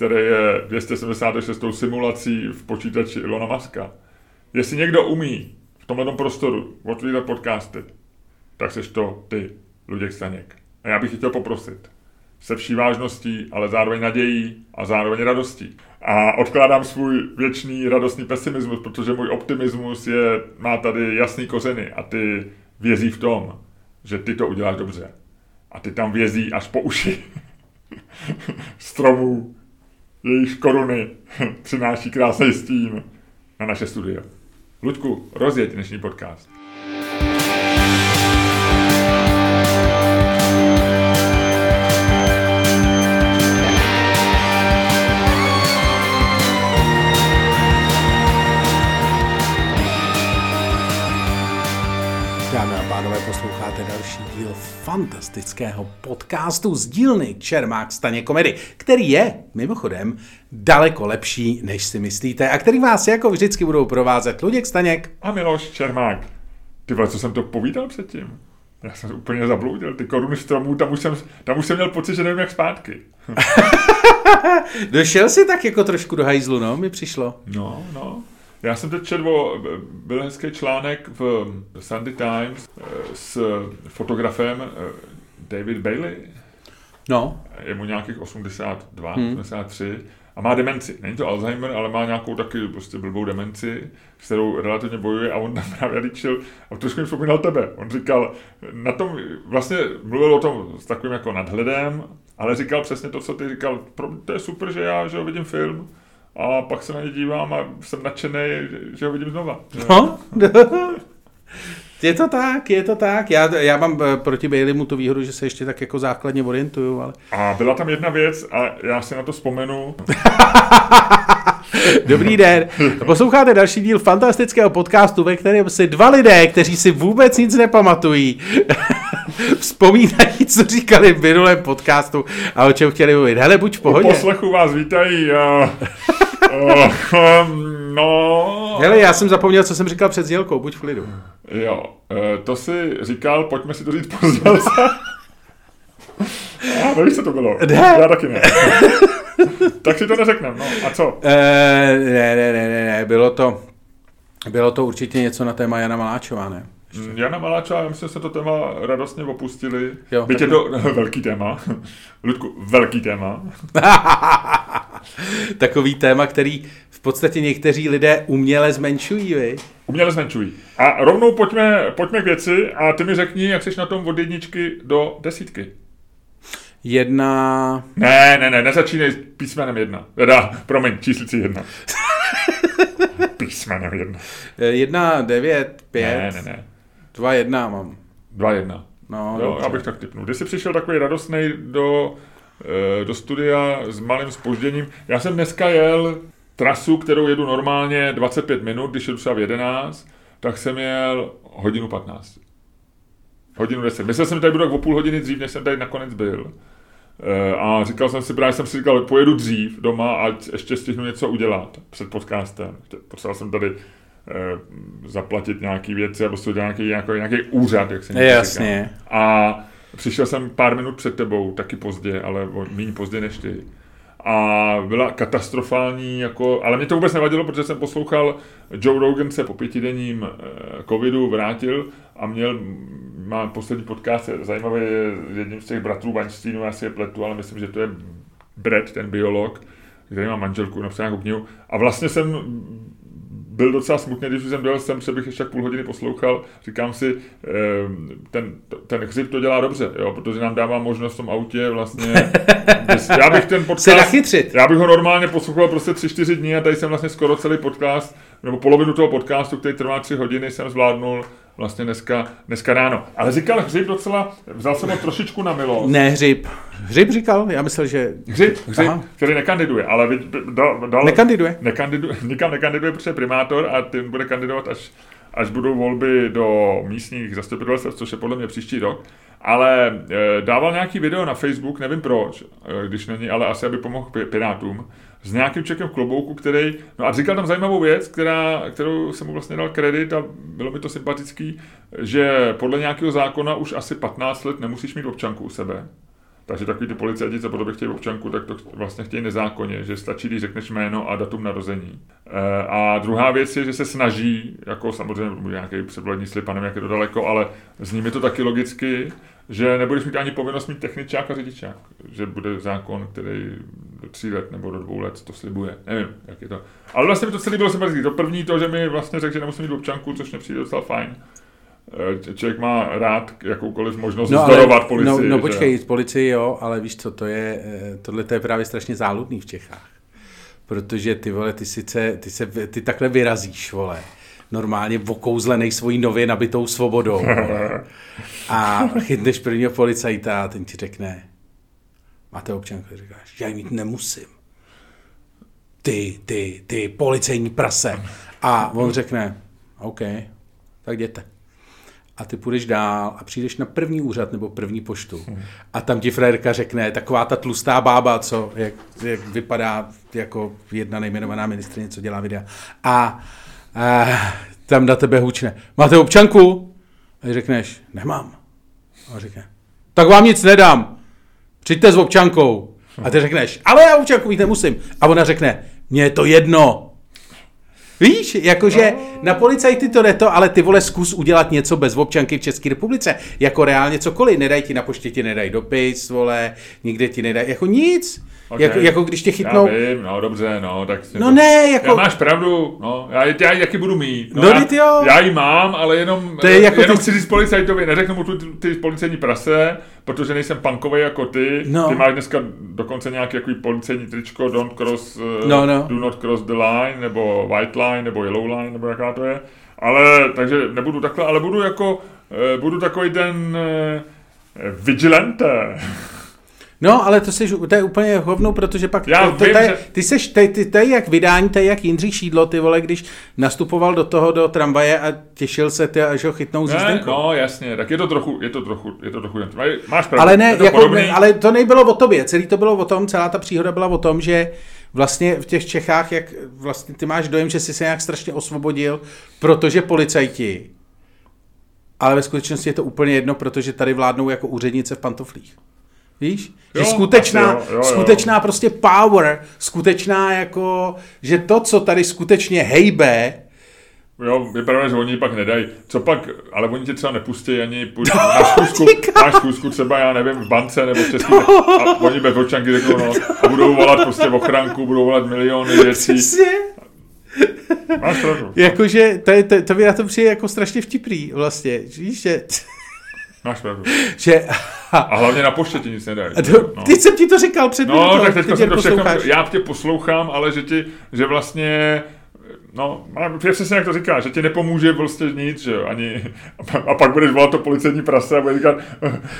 který je 276. simulací v počítači Ilona Maska, jestli někdo umí v tomhle prostoru otvírat podcasty, tak seš to ty, Luděk Staněk. A já bych tě chtěl poprosit, se vší vážností, ale zároveň nadějí a zároveň radostí. A odkládám svůj věčný radostný pesimismus, protože můj optimismus je, má tady jasný kořeny a ty vězí v tom, že ty to uděláš dobře. A ty tam vězí až po uši stromů, jejich koruny přináší krásný stín na naše studio. Luďku, rozjeď dnešní podcast. Posloucháte další díl fantastického podcastu z dílny Čermák Staně komedy, který je, mimochodem, daleko lepší, než si myslíte a který vás jako vždycky budou provázet Luděk Staněk. A Miloš Čermák. Ty vole, co jsem to povídal předtím? Já jsem úplně zabloudil, ty koruny stromů, tam už jsem, tam už jsem měl pocit, že nevím jak zpátky. Došel si tak jako trošku do hajzlu, no, mi přišlo. No, no. Já jsem teď četl, o- byl hezký článek v Sunday Times eh, s fotografem eh, David Bailey, No, je mu nějakých 82, hmm. 83 a má demenci. Není to Alzheimer, ale má nějakou taky prostě blbou demenci, s kterou relativně bojuje a on tam právě líčil a trošku mi vzpomínal tebe. On říkal, na tom vlastně mluvil o tom s takovým jako nadhledem, ale říkal přesně to, co ty říkal. To je super, že já že vidím film a pak se na ně dívám a jsem nadšený, že, ho vidím znova. No. Je to tak, je to tak. Já, já mám eh, proti Baileymu tu výhodu, že se ještě tak jako základně orientuju, ale... A byla tam jedna věc a já si na to vzpomenu. Dobrý den. Posloucháte další díl fantastického podcastu, ve kterém si dva lidé, kteří si vůbec nic nepamatují, vzpomínají, co říkali v minulém podcastu a o čem chtěli mluvit. Hele, buď v Po pohodě. poslechu vás vítají. Uh, uh, no, Hele, já jsem zapomněl, co jsem říkal před znělkou, buď v klidu. Jo, eh, to si říkal, pojďme si to říct později. A nevíš, co to bylo? Ne. Já taky ne. tak si to neřekneme, no. A co? E, ne, ne, ne, ne, ne, bylo to, bylo to určitě něco na téma Jana Maláčová, ne? Mm, Jana Maláčová, já myslím, že se to téma radostně opustili. Jo, Byť je to velký téma. Ludku, velký téma. Takový téma, který v podstatě někteří lidé uměle zmenšují, vy? Uměle zmenšují. A rovnou pojďme, pojďme k věci a ty mi řekni, jak jsi na tom od jedničky do desítky. Jedna... Ne, ne, ne, nezačínej s písmenem jedna. Teda, promiň, číslici jedna. písmenem jedna. Eh, Jedna, devět, pět, Ne, ne, ne. Dva, jedna mám. Dva jedna. No, jo, dobře. já bych tak typnul. Když jsi přišel takový radostný do, eh, do studia s malým spožděním, já jsem dneska jel trasu, kterou jedu normálně 25 minut, když jedu třeba v 11, tak jsem jel hodinu 15. Hodinu 10. Myslel jsem, že tady budu tak o půl hodiny dřív, než jsem tady nakonec byl. Eh, A říkal jsem si, právě jsem si říkal, pojedu dřív doma, ať ještě stihnu něco udělat před podcastem. Potřeboval jsem tady zaplatit nějaký věci, nebo udělat nějaký, nějaký, nějaký úřad, jak se někdy Jasně. říká. A přišel jsem pár minut před tebou, taky pozdě, ale méně pozdě než ty. A byla katastrofální, jako, ale mě to vůbec nevadilo, protože jsem poslouchal, Joe Rogan se po pětidenním eh, covidu vrátil a měl, má poslední podcast, je zajímavý, je jedním z těch bratrů Weinsteinů, já si je pletu, ale myslím, že to je Brett, ten biolog, který má manželku, napsal nějakou knihu. A vlastně jsem byl docela smutný, když jsem byl sem, že bych ještě půl hodiny poslouchal. Říkám si, ehm, ten, ten hřib to dělá dobře, jo, protože nám dává možnost v tom autě vlastně... já bych ten Se podcast... nachytřit. Já bych ho normálně poslouchal prostě 3-4 dní a tady jsem vlastně skoro celý podcast, nebo polovinu toho podcastu, který trvá 3 hodiny, jsem zvládnul vlastně dneska, dneska ráno. Ale říkal hřib docela, vzal jsem ho trošičku na milost. Ne, hřib. Hřib říkal? Já myslel, že... Hřib, hřib Aha. který nekandiduje, ale dal, dal, Nekandiduje. nekandiduje, nikam nekandiduje, protože je primátor a ten bude kandidovat až, až budou volby do místních zastupitelstv, což je podle mě příští rok. Ale e, dával nějaký video na Facebook, nevím proč, e, když není, ale asi aby pomohl pi- Pirátům, s nějakým člověkem v klobouku, který, no a říkal tam zajímavou věc, která, kterou jsem mu vlastně dal kredit a bylo mi to sympatický, že podle nějakého zákona už asi 15 let nemusíš mít občanku u sebe. Takže takový ty policajti, co po chtějí občanku, tak to vlastně chtějí nezákonně, že stačí, když řekneš jméno a datum narození. E, a druhá věc je, že se snaží, jako samozřejmě nějaký předvolební slib, nevím, jak je to daleko, ale zní mi to taky logicky, že nebudeš mít ani povinnost mít techničák a řidičák. Že bude zákon, který do tří let nebo do dvou let to slibuje. Nevím, jak je to. Ale vlastně mi to celý bylo sympatické. To první to, že mi vlastně řekl, že nemusím mít občanku, což mě přijde docela fajn. E, Člověk má rád jakoukoliv možnost no, zdorovat policii. no, no že- počkej, policii jo, ale víš co, to je, eh, tohle to je právě strašně záludný v Čechách. Protože ty vole, ty sice, ty se, ty takhle vyrazíš, vole, normálně okouzlenej svojí nově nabitou svobodou, vole. A chytneš prvního policajta a ten ti řekne, máte občanku, říkáš, já ji mít nemusím. Ty, ty, ty, policejní prase. A on řekne, OK, tak jděte a ty půjdeš dál a přijdeš na první úřad nebo první poštu a tam ti frérka řekne, taková ta tlustá bába, co, jak, jak vypadá jako jedna nejmenovaná ministrině, co dělá videa. A, a tam na tebe hučne, máte občanku? A řekneš, nemám. A řekne, tak vám nic nedám, přijďte s občankou. A ty řekneš, ale já občanku mít nemusím. A ona řekne, mně je to jedno, Víš, jakože na policajty to jde to, ale ty vole zkus udělat něco bez občanky v České republice. Jako reálně cokoliv. Nedají ti na poště, ti nedají dopis, vole, nikde ti nedají, jako nic. Okay. Jako, jako když tě chytnou. Já vím, no dobře, no, tak... No to... ne, jako- Já máš pravdu, no, já, já ji taky budu mít. No, já, vždyť jo. Já ji mám, ale jenom, To je jako jenom ty- chci říct policajtovi, neřeknu mu tu, ty, ty policejní prase, protože nejsem punkový jako ty. No. Ty máš dneska dokonce nějaký jako policejní tričko, don't cross, uh, No, no. do not cross the line, nebo white line, nebo yellow line, nebo jaká to je. Ale, takže nebudu takhle, ale budu jako, eh, budu takový ten eh, vigilante. No, ale to, jsi, to je úplně hovno, protože pak Já to, to, vím, to, je, že- ty seš, ty, ty, je jak vydání, to je jak Jindřich Šídlo, ty vole, když nastupoval do toho do tramvaje a těšil se, ty, až ho chytnou jízdenkou. no jasně, tak je to trochu, je to trochu, je to trochu, máš pravdu. Ale ne, to jako, podobný. ne, ale to nebylo o tobě, celý to bylo o tom, celá ta příhoda byla o tom, že vlastně v těch Čechách, jak vlastně ty máš dojem, že jsi se nějak strašně osvobodil, protože policajti, ale ve skutečnosti je to úplně jedno, protože tady vládnou jako úřednice v pantoflích. Víš? Že Jo, skutečná, jo, jo, jo. skutečná prostě power, skutečná jako, že to, co tady skutečně hejbe, Jo, vypadá, že oni pak nedají. Co pak, ale oni tě třeba nepustí ani půjď na schůzku, říkám. máš schůzku třeba, já nevím, v bance nebo v český, a oni bez očanky řeknou, no, a budou volat prostě v ochranku, budou volat miliony věcí. přesně, Máš pravdu, jakože to, je, to, to mi na to přijde jako strašně vtipný vlastně, víš, že, máš pravdu. že A hlavně na poště ti nic nedají. No. Teď jsem ti to říkal před No, minutou, tak teďka jsem to všechno, já tě poslouchám, ale že ti, že vlastně No, je přesně jak to říká, že ti nepomůže prostě nic, že jo, ani, a pak budeš volat to policejní prase a bude říkat,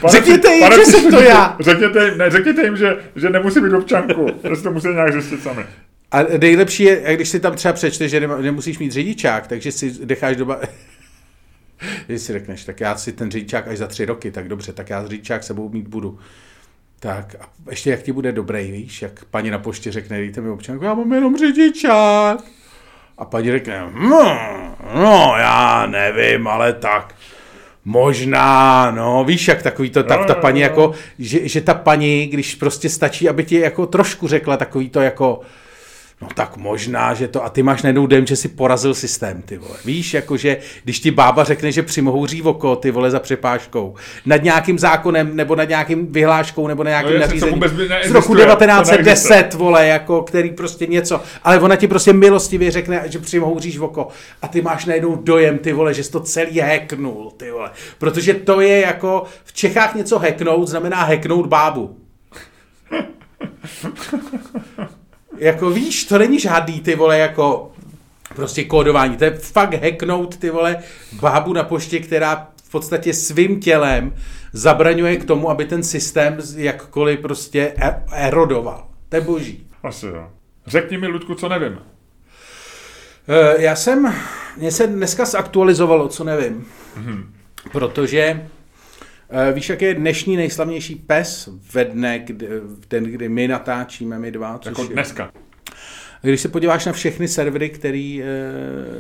řekněte jim, že jsem to já. Řekněte jim, ne, řekněte jim, že, že nemusí být občanku, že to musí nějak zjistit sami. A nejlepší je, když si tam třeba přečteš, že nemusíš mít řidičák, takže si necháš doma... Když si řekneš, tak já si ten řidičák až za tři roky, tak dobře, tak já řidičák sebou mít budu. Tak a ještě jak ti bude dobrý, víš, jak paní na poště řekne, dejte mi občanku, já mám jenom řidičák. A paní řekne, no, no, já nevím, ale tak, možná, no, víš, jak takový to, ta, ta paní jako, že, že ta paní, když prostě stačí, aby ti jako trošku řekla takový to jako, No tak možná, že to, a ty máš najednou dojem, že si porazil systém, ty vole. Víš, jakože, když ti bába řekne, že přimohouří oko, ty vole, za přepážkou, nad nějakým zákonem, nebo nad nějakým vyhláškou, nebo na nějakým no, nařízením z roku 1910, vole, jako, který prostě něco, ale ona ti prostě milostivě řekne, že přimhouříš oko a ty máš najednou dojem, ty vole, že jsi to celý hacknul, ty vole. Protože to je jako, v Čechách něco hacknout znamená hacknout bábu. jako víš, to není žádný ty vole jako prostě kódování, to je fakt hacknout ty vole bábu na poště, která v podstatě svým tělem zabraňuje k tomu, aby ten systém jakkoliv prostě e- erodoval. To je boží. Asi jo. Řekni mi, Ludku, co nevím. E, já jsem, mě se dneska zaktualizovalo, co nevím. Mm-hmm. Protože víš, jak je dnešní nejslavnější pes ve dne, kdy, v den, kdy my natáčíme, my dva? Což jako dneska. Když se podíváš na všechny servery, který e,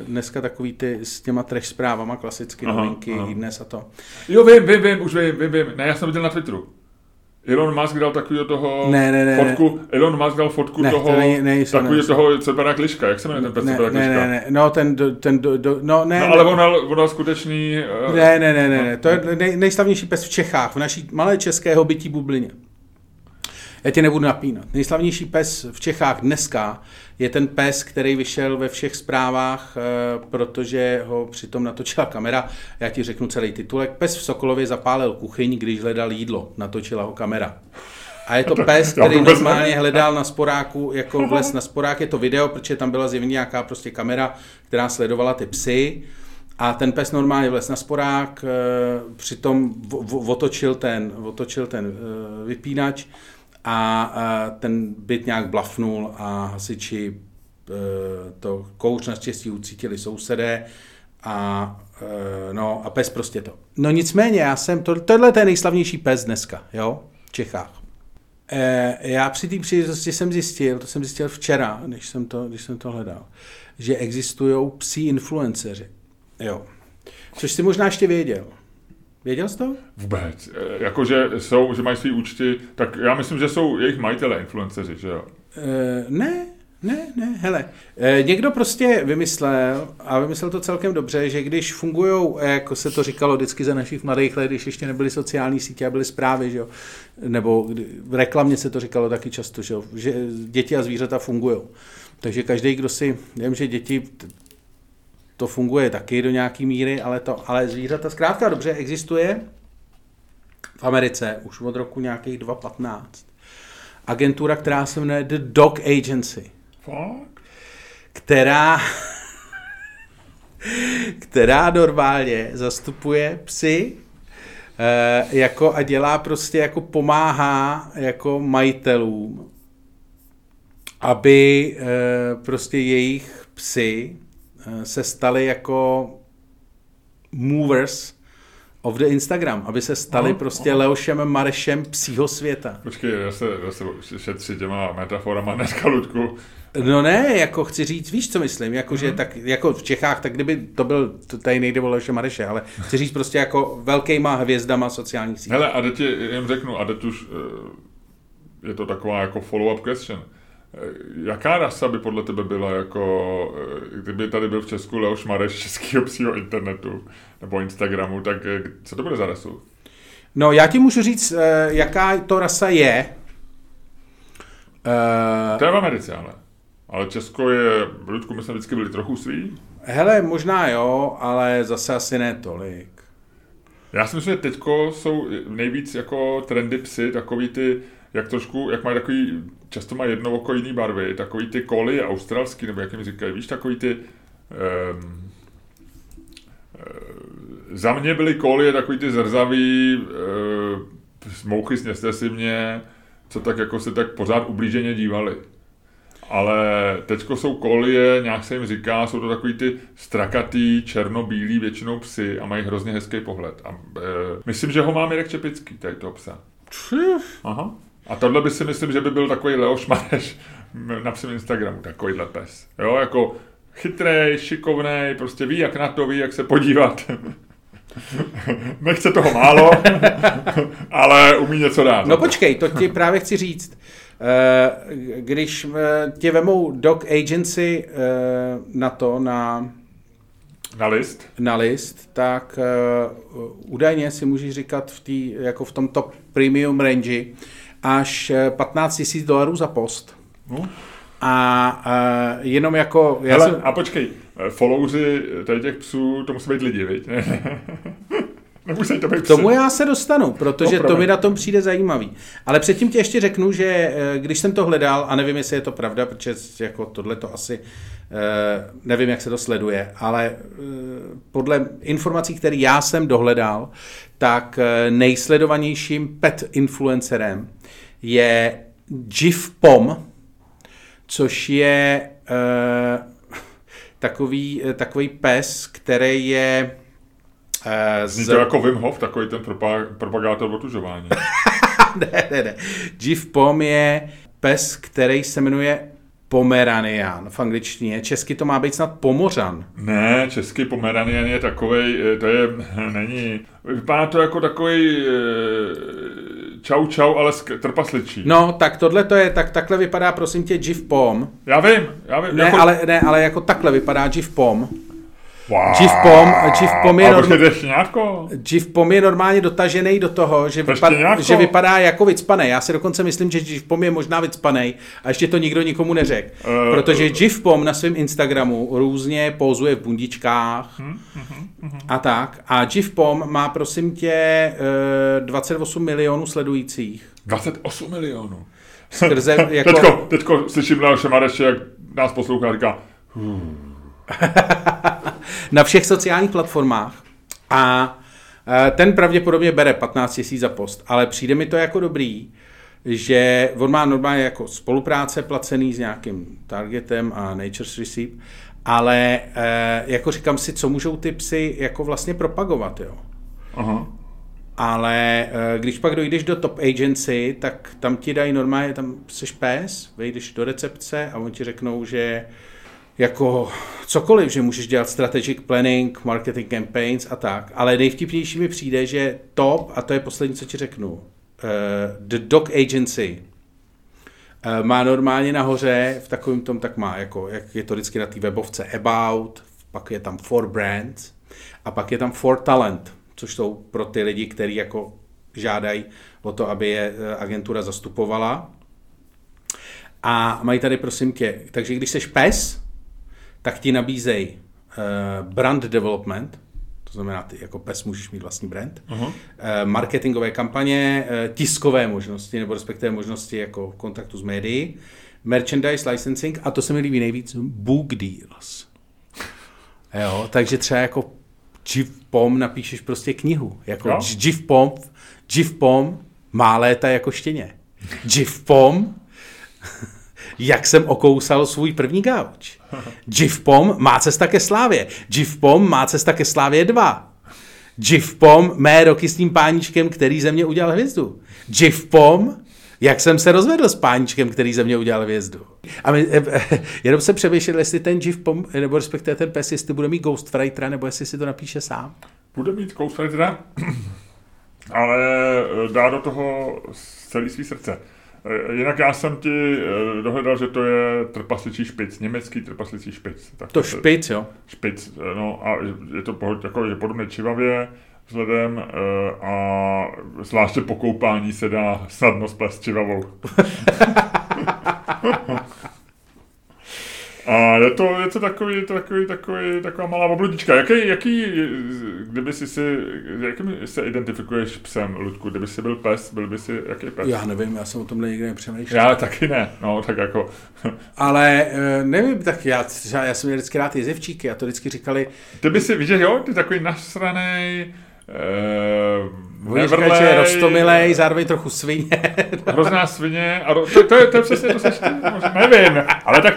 dneska takový ty s těma trash zprávama, klasicky aha, novinky, aha. i dnes a to. Jo, vím, vím, vím, už vím, vím, vím. Ne, já jsem viděl na Twitteru. Elon Musk dal takového toho ne, ne, ne, fotku, ne. Elon Musk dal fotku ne, toho, to ne, ne, takového toho Cebera Kliška, jak se jmenuje ten ne, Cebera ne, ne, ne, no ten, do, ten, do, do, no ne. No ale on dal, on dal skutečný... Uh, ne, ne, ne, ne, ne, to je nej, nejslavnější pes v Čechách, v naší malé české hobití bublině. Já tě nebudu napínat. Nejslavnější pes v Čechách dneska je ten pes, který vyšel ve všech zprávách, eh, protože ho přitom natočila kamera. Já ti řeknu celý titulek. Pes v Sokolově zapálil kuchyň, když hledal jídlo. Natočila ho kamera. A je to pes, který normálně hledal na sporáku, jako vles na sporák, je to video, protože tam byla zjevně nějaká prostě kamera, která sledovala ty psy. A ten pes normálně vles na sporák, eh, přitom otočil ten, otočil ten eh, vypínač a ten byt nějak blafnul a hasiči e, to kouř naštěstí ucítili sousedé a, e, no, a pes prostě to. No nicméně, já jsem, to, tohle je nejslavnější pes dneska, jo, v Čechách. E, já při té příležitosti jsem zjistil, to jsem zjistil včera, když jsem to, když jsem to hledal, že existují psí influenceři, jo. Což si možná ještě věděl. Věděl jsi to? Vůbec. E, jakože jsou, že mají svý účty, tak já myslím, že jsou jejich majitelé influenceři, že jo? E, ne, ne, ne, hele. E, někdo prostě vymyslel, a vymyslel to celkem dobře, že když fungují, jako se to říkalo vždycky za našich mladých let, když ještě nebyly sociální sítě a byly zprávy, že jo, nebo v reklamě se to říkalo taky často, že, jo, že děti a zvířata fungují. Takže každý, kdo si, vím, že děti to funguje taky do nějaký míry, ale, to, ale zvířata zkrátka dobře existuje v Americe už od roku nějakých 2015. Agentura, která se jmenuje The Dog Agency. Fuck. Která která normálně zastupuje psy e, jako a dělá prostě jako pomáhá jako majitelům, aby e, prostě jejich psy Eh, se stali jako movers of the Instagram, aby se stali no, prostě no. Leošem Marešem psího světa. Počkej, já se, já se šetři těma metaforama dneska, Ludku. No ne, jako chci říct, víš, co myslím, jako, mm-hmm. že mhm. tak, jako v Čechách, tak kdyby to byl, to tady nejde o Leoše Mareše, ale chci říct prostě jako velkýma hvězdama sociálních sítí. Hele, a teď jim řeknu, a teď už eh, je to taková jako follow-up question. Jaká rasa by podle tebe byla jako, eh, kdyby tady byl v Česku Leoš Mareš českého psího internetu nebo Instagramu, tak eh, co to bude za rasu? No já ti můžu říct, eh, jaká to rasa je. To je v Americe, ale. Ale Česko je, v Ludku my jsme vždycky byli trochu svý. Hele, možná jo, ale zase asi ne tolik. Já si myslím, že teďko jsou nejvíc jako trendy psy, takový ty jak trošku, jak mají takový, často mají jedno oko jiný barvy, takový ty koly australský, nebo jak jim říkají, víš, takový ty, Um, za mě byly kolie takový ty zrzavý, e, smouchy, sněste si mě, co tak jako se tak pořád ublíženě dívali. Ale teďko jsou kolie, nějak se jim říká, jsou to takový ty strakatý, černobílý většinou psy a mají hrozně hezký pohled. A, e, myslím, že ho má Mirek Čepický, tady toho psa. Aha. A tohle by si myslím, že by byl takový Leoš Mareš na svém Instagramu, takovýhle pes. Jo, jako chytrej, šikovnej, prostě ví, jak na to, ví, jak se podívat. Nechce toho málo, ale umí něco dát. No počkej, to ti právě chci říct. Eh, když eh, tě vemou dog agency eh, na to, na na list? Na list, tak údajně si můžeš říkat v, tý, jako v tom top premium range až 15 000 dolarů za post. No. A uh, jenom jako... Já Hele, jsem... A počkej, followři tady těch psů, to musí být lidi, viď? Nemusí to být K tomu já se dostanu, protože no, to mi na tom přijde zajímavý. Ale předtím ti ještě řeknu, že eh, když jsem to hledal, a nevím, jestli je to pravda, protože jako tohle to asi eh, nevím, jak se to sleduje, ale eh, podle informací, které já jsem dohledal, tak nejsledovanějším pet influencerem je Jif Pom, což je takový, takový pes, který je Uh, Zní to jako Wim Hof, takový ten propagátor otužování. ne, ne, ne. Jiv Pom je pes, který se jmenuje Pomeranian v angličtině. Česky to má být snad Pomořan. Ne, český Pomeranian je takový, eh, to je, není, vypadá to jako takový eh, čau čau, ale trpasličí. No, tak tohle to je, tak takhle vypadá prosím tě Jiv Pom. Já vím, já vím. Ne, jako... ale, ne, ale jako takhle vypadá Jiv Pom. Wow. Jiv Pom, je, norm... Pom je normálně dotažený do toho, že, vypad... že vypadá jako vycpaný. Já si dokonce myslím, že Jiv Pom je možná vycpaný a ještě to nikdo nikomu neřekl. Uh, protože Jiv Pom na svém Instagramu různě pozuje v bundičkách uh, uh, uh, a tak. A Jiv Pom má prosím tě uh, 28 milionů sledujících. 28 milionů? Skrze jako... teďko, teďko slyším Leoše Mareše, jak nás poslouchá a říká... Hmm na všech sociálních platformách a e, ten pravděpodobně bere 15 000 za post, ale přijde mi to jako dobrý, že on má normálně jako spolupráce placený s nějakým targetem a Nature's Receipt, ale e, jako říkám si, co můžou ty psy jako vlastně propagovat, jo. Aha. Ale e, když pak dojdeš do top agency, tak tam ti dají normálně, tam jsi pes, vejdeš do recepce a oni ti řeknou, že jako cokoliv, že můžeš dělat strategic planning, marketing campaigns a tak, ale nejvtipnější mi přijde, že top, a to je poslední, co ti řeknu, uh, The Dog Agency uh, má normálně nahoře, v takovém tom tak má, jako, jak je to vždycky na té webovce About, pak je tam For Brands a pak je tam For Talent, což jsou pro ty lidi, kteří jako žádají o to, aby je eh, agentura zastupovala. A mají tady, prosím tě, takže když jsi pes, tak ti nabízejí uh, brand development, to znamená, ty jako PES můžeš mít vlastní brand, uh-huh. uh, marketingové kampaně, uh, tiskové možnosti, nebo respektive možnosti jako kontaktu s médií, merchandise licensing a to se mi líbí nejvíc, book deals. Jo, takže třeba jako Pom napíšeš prostě knihu. Jako Pom, Pom má léta jako štěně. Pom jak jsem okousal svůj první gauč. Pom má cesta ke slávě. Pom má cesta ke slávě 2. Pom mé roky s tím páníčkem, který ze mě udělal hvězdu. Pom jak jsem se rozvedl s páníčkem, který ze mě udělal hvězdu. A my, eh, eh, jenom se přemýšlel, jestli ten Pom, nebo respektive ten pes, jestli bude mít Ghostwritera, nebo jestli si to napíše sám. Bude mít Ghostwritera, ale dá do toho celý svý srdce. Eh, jinak já jsem ti eh, dohledal, že to je trpasličí špic, německý trpasličí špic. Tak to, to špic, jo? Špic, eh, no a je to jako, je podobné čivavě vzhledem a zvláště po koupání se dá snadno splést čivavou. a je, to, je to takový, takový, takový, taková malá obludička. Jaký, jaký, kdyby si si, jakým se identifikuješ psem, Ludku? Kdyby jsi byl pes, byl by si jaký pes? Já nevím, já jsem o tomhle nikdy nepřemýšlel. Já taky ne, no, tak jako. Ale eh, nevím, tak já, třeba já jsem měl vždycky rád jezevčíky a to vždycky říkali, Ty by si, víš, že jo, ty takový nasranej, uh, oni říkají, že je rostomilej, zároveň trochu svině. hrozná svině, a ro, to, to, je, to je přesně, to seš nevím, ale tak,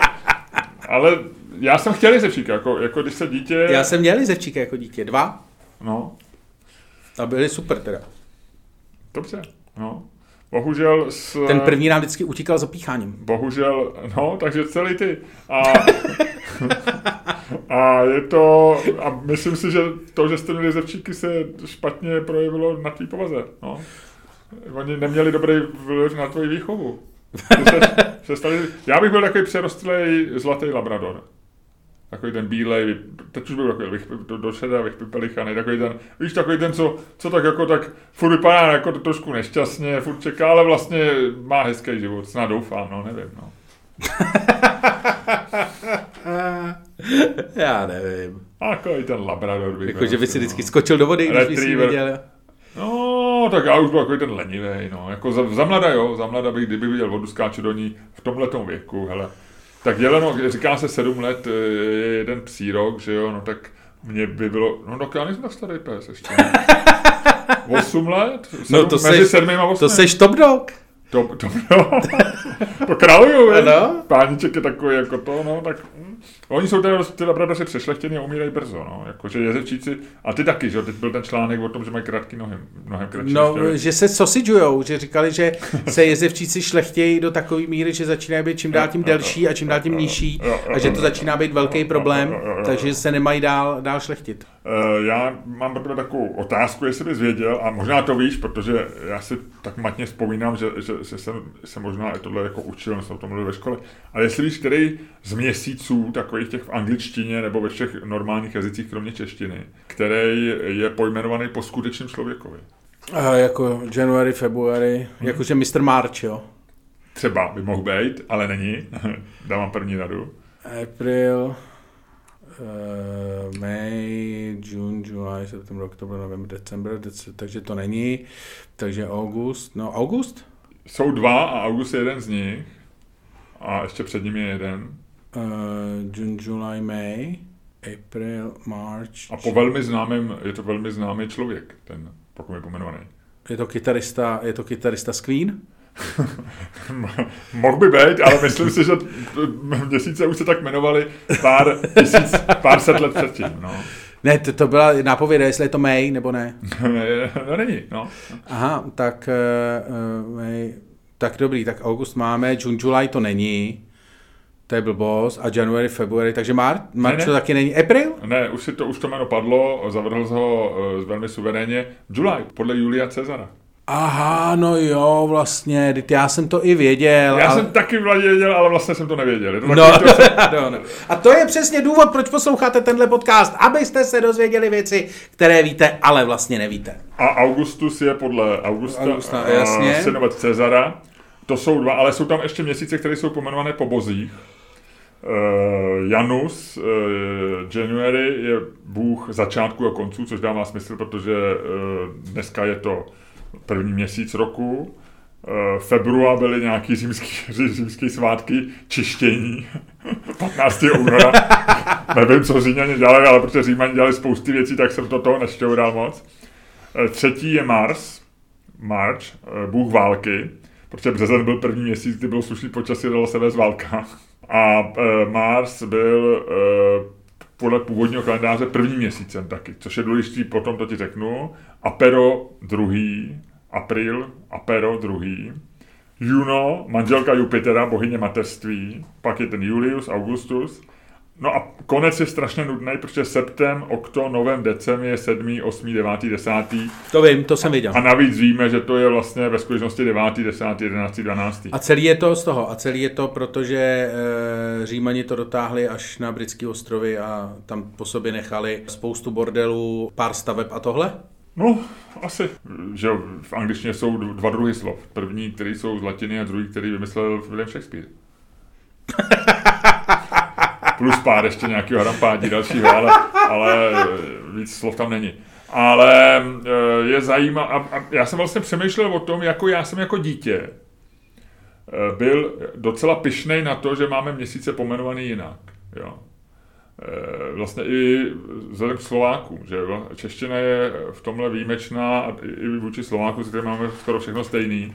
ale já jsem chtěl jezevčíka, jako, jako když se dítě, Já jsem měl jezevčíky jako dítě, dva, no, a byli super teda. dobře, no, bohužel s, Ten první nám vždycky utíkal s opícháním. bohužel, no, takže celý ty, a, a je to, a myslím si, že to, že jste měli jezevčíky, se špatně projevilo na tvý povaze, no. Oni neměli dobrý vliv na tvoji výchovu. Ty seš- se stali, já bych byl takový přerostlej zlatý labrador. Takový ten bílej, teď už byl takový vych- do, do šedé, vypelichaný, takový ten, víš, takový ten, co, co tak jako tak furt vypadá jako trošku nešťastně, furt čeká, ale vlastně má hezký život, snad doufám, no, nevím, no. Já nevím. A takový ten labrador bych Jako, že by si vždycky no. skočil do vody, když by si viděl. No, tak já už byl takový ten lenivý, no. Jako za, za mlada, jo, za mlada bych, kdyby viděl vodu skáče do ní v tomhletom věku, hele. Tak jeleno, říká se sedm let, eh, je jeden psí rok, že jo, no tak mě by bylo, no tak já nejsem tak starý pes ještě. Osm let? Sedm, No to mezi seš, sedmým a osmým. to seš top dog. To, to, no, to králujou, viď? Ano. Páníček je takový jako to, no, tak hm. Oni jsou teda, ty labradoři přešlechtěni a umírají brzo, no, jakože jezevčíci, a ty taky, že teď byl ten článek o tom, že mají krátký nohy, mnohem kratší. No, že se sosidžujou, že říkali, že se jezevčíci šlechtějí do takové míry, že začínají být čím dál tím delší a čím dál tím nižší a že to začíná být velký problém, takže se nemají dál, dál šlechtit. Uh, já mám pro tebe takovou otázku, jestli bys věděl, a možná to víš, protože já si tak matně vzpomínám, že, že, že jsem, jsem možná i tohle jako učil, jsme o tom mluvili ve škole, ale jestli víš, který z měsíců, takových těch v angličtině nebo ve všech normálních jazycích, kromě češtiny, který je pojmenovaný po skutečném člověkovi. A jako January, February, jakože Mr. March, jo. Třeba by mohl být, ale není. Dávám první radu. April, uh, May, June, July, September, October, November, December, dec- takže to není. Takže August, no August? Jsou dva a August je jeden z nich. A ještě před ním je jeden. Uh, June, July, May, April, March. A po velmi známém, je to velmi známý člověk, ten, pokud je pomenovaný. Je to kytarista, je to kytarista z Queen? Mohl by být, ale myslím si, že měsíce už se tak jmenovali pár tisíc, pár set let předtím, no. Ne, to, to byla nápověda, jestli je to May nebo ne. no není, no. Aha, tak uh, May, tak dobrý, tak August máme, June, July to není, to je blbost, a January, February, takže Mar- March Ne, ne. to taky není. April? Ne, už, si to, už to jméno padlo, zavrhl ho eh, velmi suverénně. July, podle Julia Cezara. Aha, no jo, vlastně, já jsem to i věděl. Já ale... jsem taky věděl, ale vlastně jsem to nevěděl. To No, to, no, no. A to je přesně důvod, proč posloucháte tenhle podcast, abyste se dozvěděli věci, které víte, ale vlastně nevíte. A Augustus je podle Augusta, Augusta, eh, jasně. synovec Cezara. To jsou dva, ale jsou tam ještě měsíce, které jsou pomenované po bozích. Uh, Janus, uh, January je bůh začátku a konců, což dává smysl, protože uh, dneska je to první měsíc roku. Uh, február byly nějaký římský, římský svátky čištění 15. února. Nevím, co Říňani dělali, ale protože Římani dělali spousty věcí, tak jsem to toho nešťoural moc. Eh, Třetí je Mars, March, eh, bůh války, protože březen byl první měsíc, kdy bylo slušný počasí, dalo se vést válka. A eh, Mars byl eh, podle původního kalendáře prvním měsícem taky, což je důležitý, potom to ti řeknu. Apero druhý, April, Apero druhý. Juno, manželka Jupitera, bohyně mateřství, pak je ten Julius, Augustus. No a konec je strašně nudný, protože septem, okto, novem, decem je 7., 8., 9., 10. To vím, to jsem viděl. A navíc víme, že to je vlastně ve skutečnosti 9., 10., 11., 12. A celý je to z toho. A celý je to, protože e, Římani to dotáhli až na britské ostrovy a tam po sobě nechali spoustu bordelů, pár staveb a tohle? No, asi. Že v angličtině jsou dva druhy slov. První, který jsou z latiny a druhý, který vymyslel William Shakespeare. plus pár ještě nějakého harampádí dalšího, ale, ale víc slov tam není. Ale eh, je zajímavé, a já jsem vlastně přemýšlel o tom, jako já jsem jako dítě eh, byl docela pišnej na to, že máme měsíce pomenovaný jinak. Jo. Eh, vlastně i vzhledem k Slovákům, že čeština je v tomhle výjimečná a i vůči Slováku, s kterým máme skoro všechno stejný,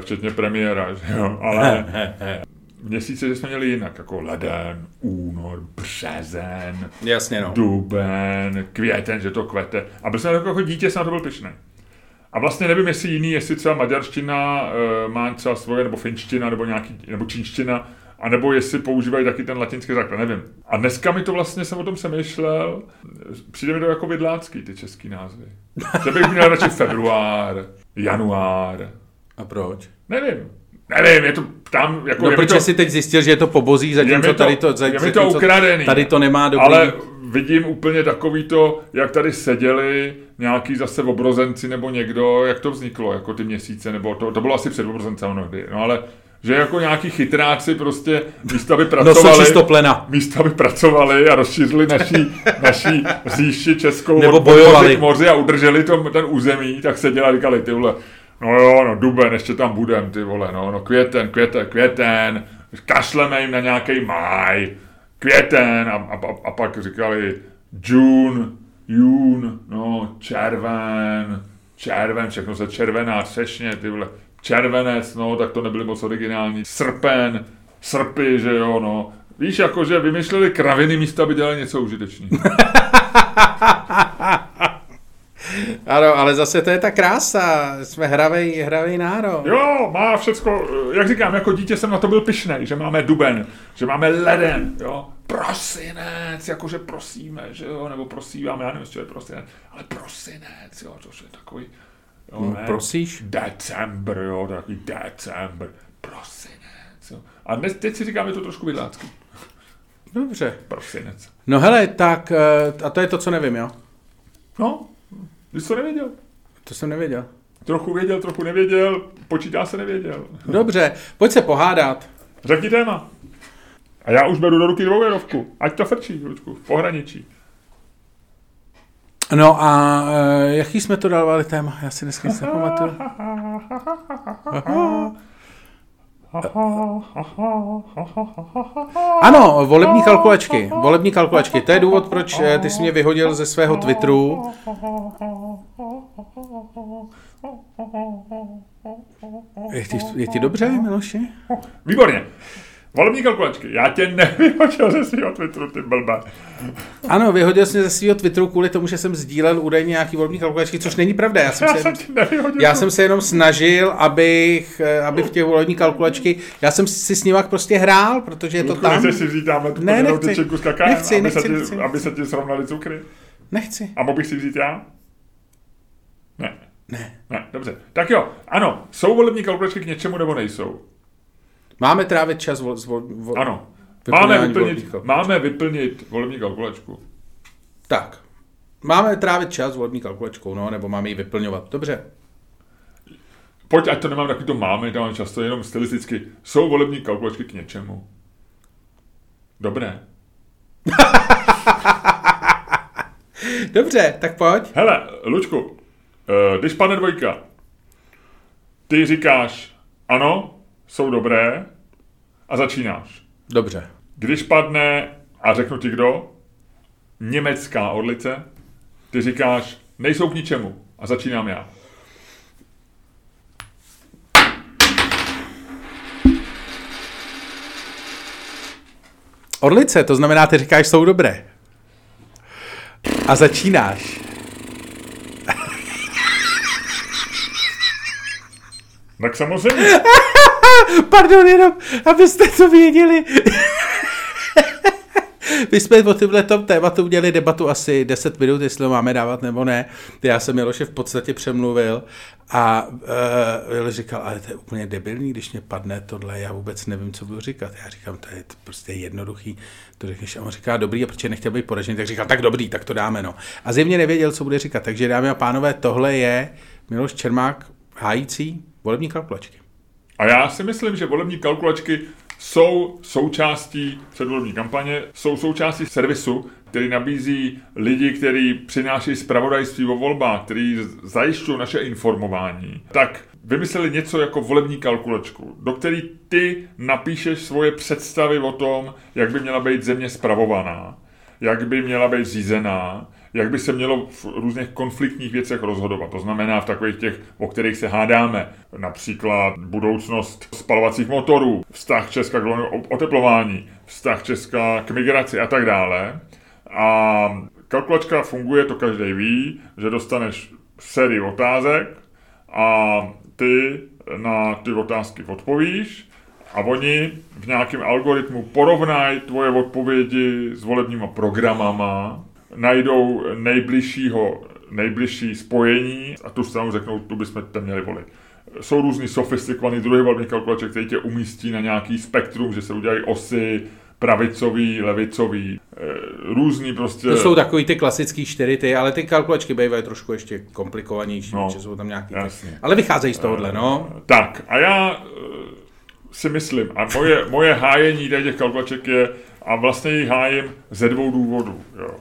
včetně premiéra, že jo, ale měsíce, že jsme měli jinak, jako leden, únor, březen, Jasně, no. duben, květen, že to kvete. A byl jsem jako, jako dítě, jsem na to byl pišný. A vlastně nevím, jestli jiný, jestli třeba maďarština uh, má třeba svoje, nebo finština, nebo nějaký, nebo čínština, a nebo jestli používají taky ten latinský základ, nevím. A dneska mi to vlastně, jsem o tom přemýšlel, přijde mi to jako vidlácký, ty český názvy. Že bych měl radši február, január. A proč? Nevím. Nevím, je to tam, jako... No, je protože to, si teď zjistil, že je to pobozí, zatímco to, tady to, je zatímco mi to ukradený. tady to nemá dobrý... Ale vidím úplně takový to, jak tady seděli nějaký zase obrozenci nebo někdo, jak to vzniklo, jako ty měsíce, nebo to, to bylo asi před obrozencem mnohdy, no ale že jako nějaký chytráci prostě místo aby pracovali, plena. místo aby pracovali a rozšířili naší, naší říši českou nebo od bojovali. k moři a udrželi to, ten území, tak seděli a říkali, ty vole, no jo, no duben, ještě tam budem, ty vole, no, no květen, květen, květen, kašleme jim na nějaký máj, květen a, a, a pak říkali June, June, no, červen, červen, všechno se červená, třešně, ty vole, červenec, no, tak to nebyly moc originální, srpen, srpy, že jo, no. Víš, jakože vymýšleli kraviny místo, aby dělali něco užitečného. Ano, ale zase to je ta krása. Jsme hravej, hravej národ. Jo, má všecko, jak říkám, jako dítě jsem na to byl pišnej, že máme duben, že máme leden, jo, prosinec, jakože prosíme, že jo, nebo prosíváme, já nevím, co je prosinec, ale prosinec, jo, to je takový, jo, No, ne, prosíš? decembr, jo, takový decembr, prosinec, jo. A dnes, teď si říkáme to trošku vidlácky, Dobře. prosinec. No hele, tak, eh, a to je to, co nevím, jo? No, jsi to nevěděl. To jsem nevěděl. Trochu věděl, trochu nevěděl, počítá se nevěděl. Dobře, pojď se pohádat. Řekni téma. A já už beru do ruky dvoujerovku. Ať to frčí, Lučku, v pohraničí. No a uh, jaký jsme to dávali téma? Já si dneska nic nepamatuju. Ano, volební kalkulačky. Volební kalkulačky. To je důvod, proč eh, ty jsi mě vyhodil ze svého Twitteru. Je ti, je ti dobře, Miloši? Výborně. Volební kalkulačky. Já tě nevyhodil ze svého Twitteru, ty blbe. Ano, vyhodil jsi mě ze svého Twitteru kvůli tomu, že jsem sdílel údajně nějaký volební kalkulačky, což není pravda. Já jsem Já se jsem jenom, já jsem se jenom snažil, abych, eh, aby v těch volební kalkulačky, já jsem si s nimi prostě hrál, protože je to tam. nechceš si vzít tamhle tu Ne, nechci. s kakem, Nechci, aby, nechci, se ti, nechci. aby se ti srovnali cukry? Nechci. A mohl bych si vzít já? Ne. Ne. Ne, dobře. Tak jo, ano, jsou volební kalkulačky k něčemu nebo nejsou? Máme trávit čas vol, vol, vol, Ano. Máme vyplnit, máme vyplnit volební kalkulačku. Tak. Máme trávit čas volební kalkulačkou, no, nebo máme ji vyplňovat. Dobře. Pojď, ať to nemám takový to máme, to mám často jenom stylisticky. Jsou volební kalkulačky k něčemu? Dobré. Dobře, tak pojď. Hele, Lučku, eh, když padne dvojka, ty říkáš ano, jsou dobré a začínáš. Dobře. Když padne, a řeknu ti kdo, německá orlice, ty říkáš nejsou k ničemu a začínám já. Orlice, to znamená, ty říkáš, jsou dobré. A začínáš. Tak samozřejmě. Pardon, jenom, abyste to věděli. My jsme o tomhle tom tématu měli debatu asi 10 minut, jestli ho máme dávat nebo ne. Já jsem Miloše v podstatě přemluvil a uh, říkal, ale to je úplně debilní, když mě padne tohle, já vůbec nevím, co budu říkat. Já říkám, to je prostě jednoduchý, to řekneš. A on říká, dobrý, a protože nechtěl být poražený, tak říkal, tak dobrý, tak to dáme, no. A zjevně nevěděl, co bude říkat. Takže dámy a pánové, tohle je Miloš Čermák hájící volební kalkulačky. A já si myslím, že volební kalkulačky jsou součástí předvolební kampaně, jsou součástí servisu, který nabízí lidi, kteří přináší zpravodajství o volbách, který zajišťují naše informování, tak vymysleli něco jako volební kalkulačku, do který ty napíšeš svoje představy o tom, jak by měla být země spravovaná, jak by měla být řízená, jak by se mělo v různých konfliktních věcech rozhodovat. To znamená v takových těch, o kterých se hádáme, například budoucnost spalovacích motorů, vztah Česka k oteplování, vztah Česka k migraci a tak dále. A kalkulačka funguje, to každý ví, že dostaneš sérii otázek a ty na ty otázky odpovíš a oni v nějakém algoritmu porovnají tvoje odpovědi s volebníma programama, najdou nejbližšího, nejbližší spojení a tu stranu řeknou, tu bychom tam měli volit. Jsou různý sofistikovaný druhý volební kalkulaček, který tě umístí na nějaký spektrum, že se udělají osy, pravicový, levicový, eh, různý prostě. To jsou takový ty klasický čtyři ty, ale ty kalkulačky bývají trošku ještě komplikovanější, no, že jsou tam nějaký ty. Ale vycházejí z tohohle, no. Eh, tak a já eh, si myslím, a moje, moje hájení těch kalkulaček je, a vlastně ji hájím ze dvou důvodů. Jo.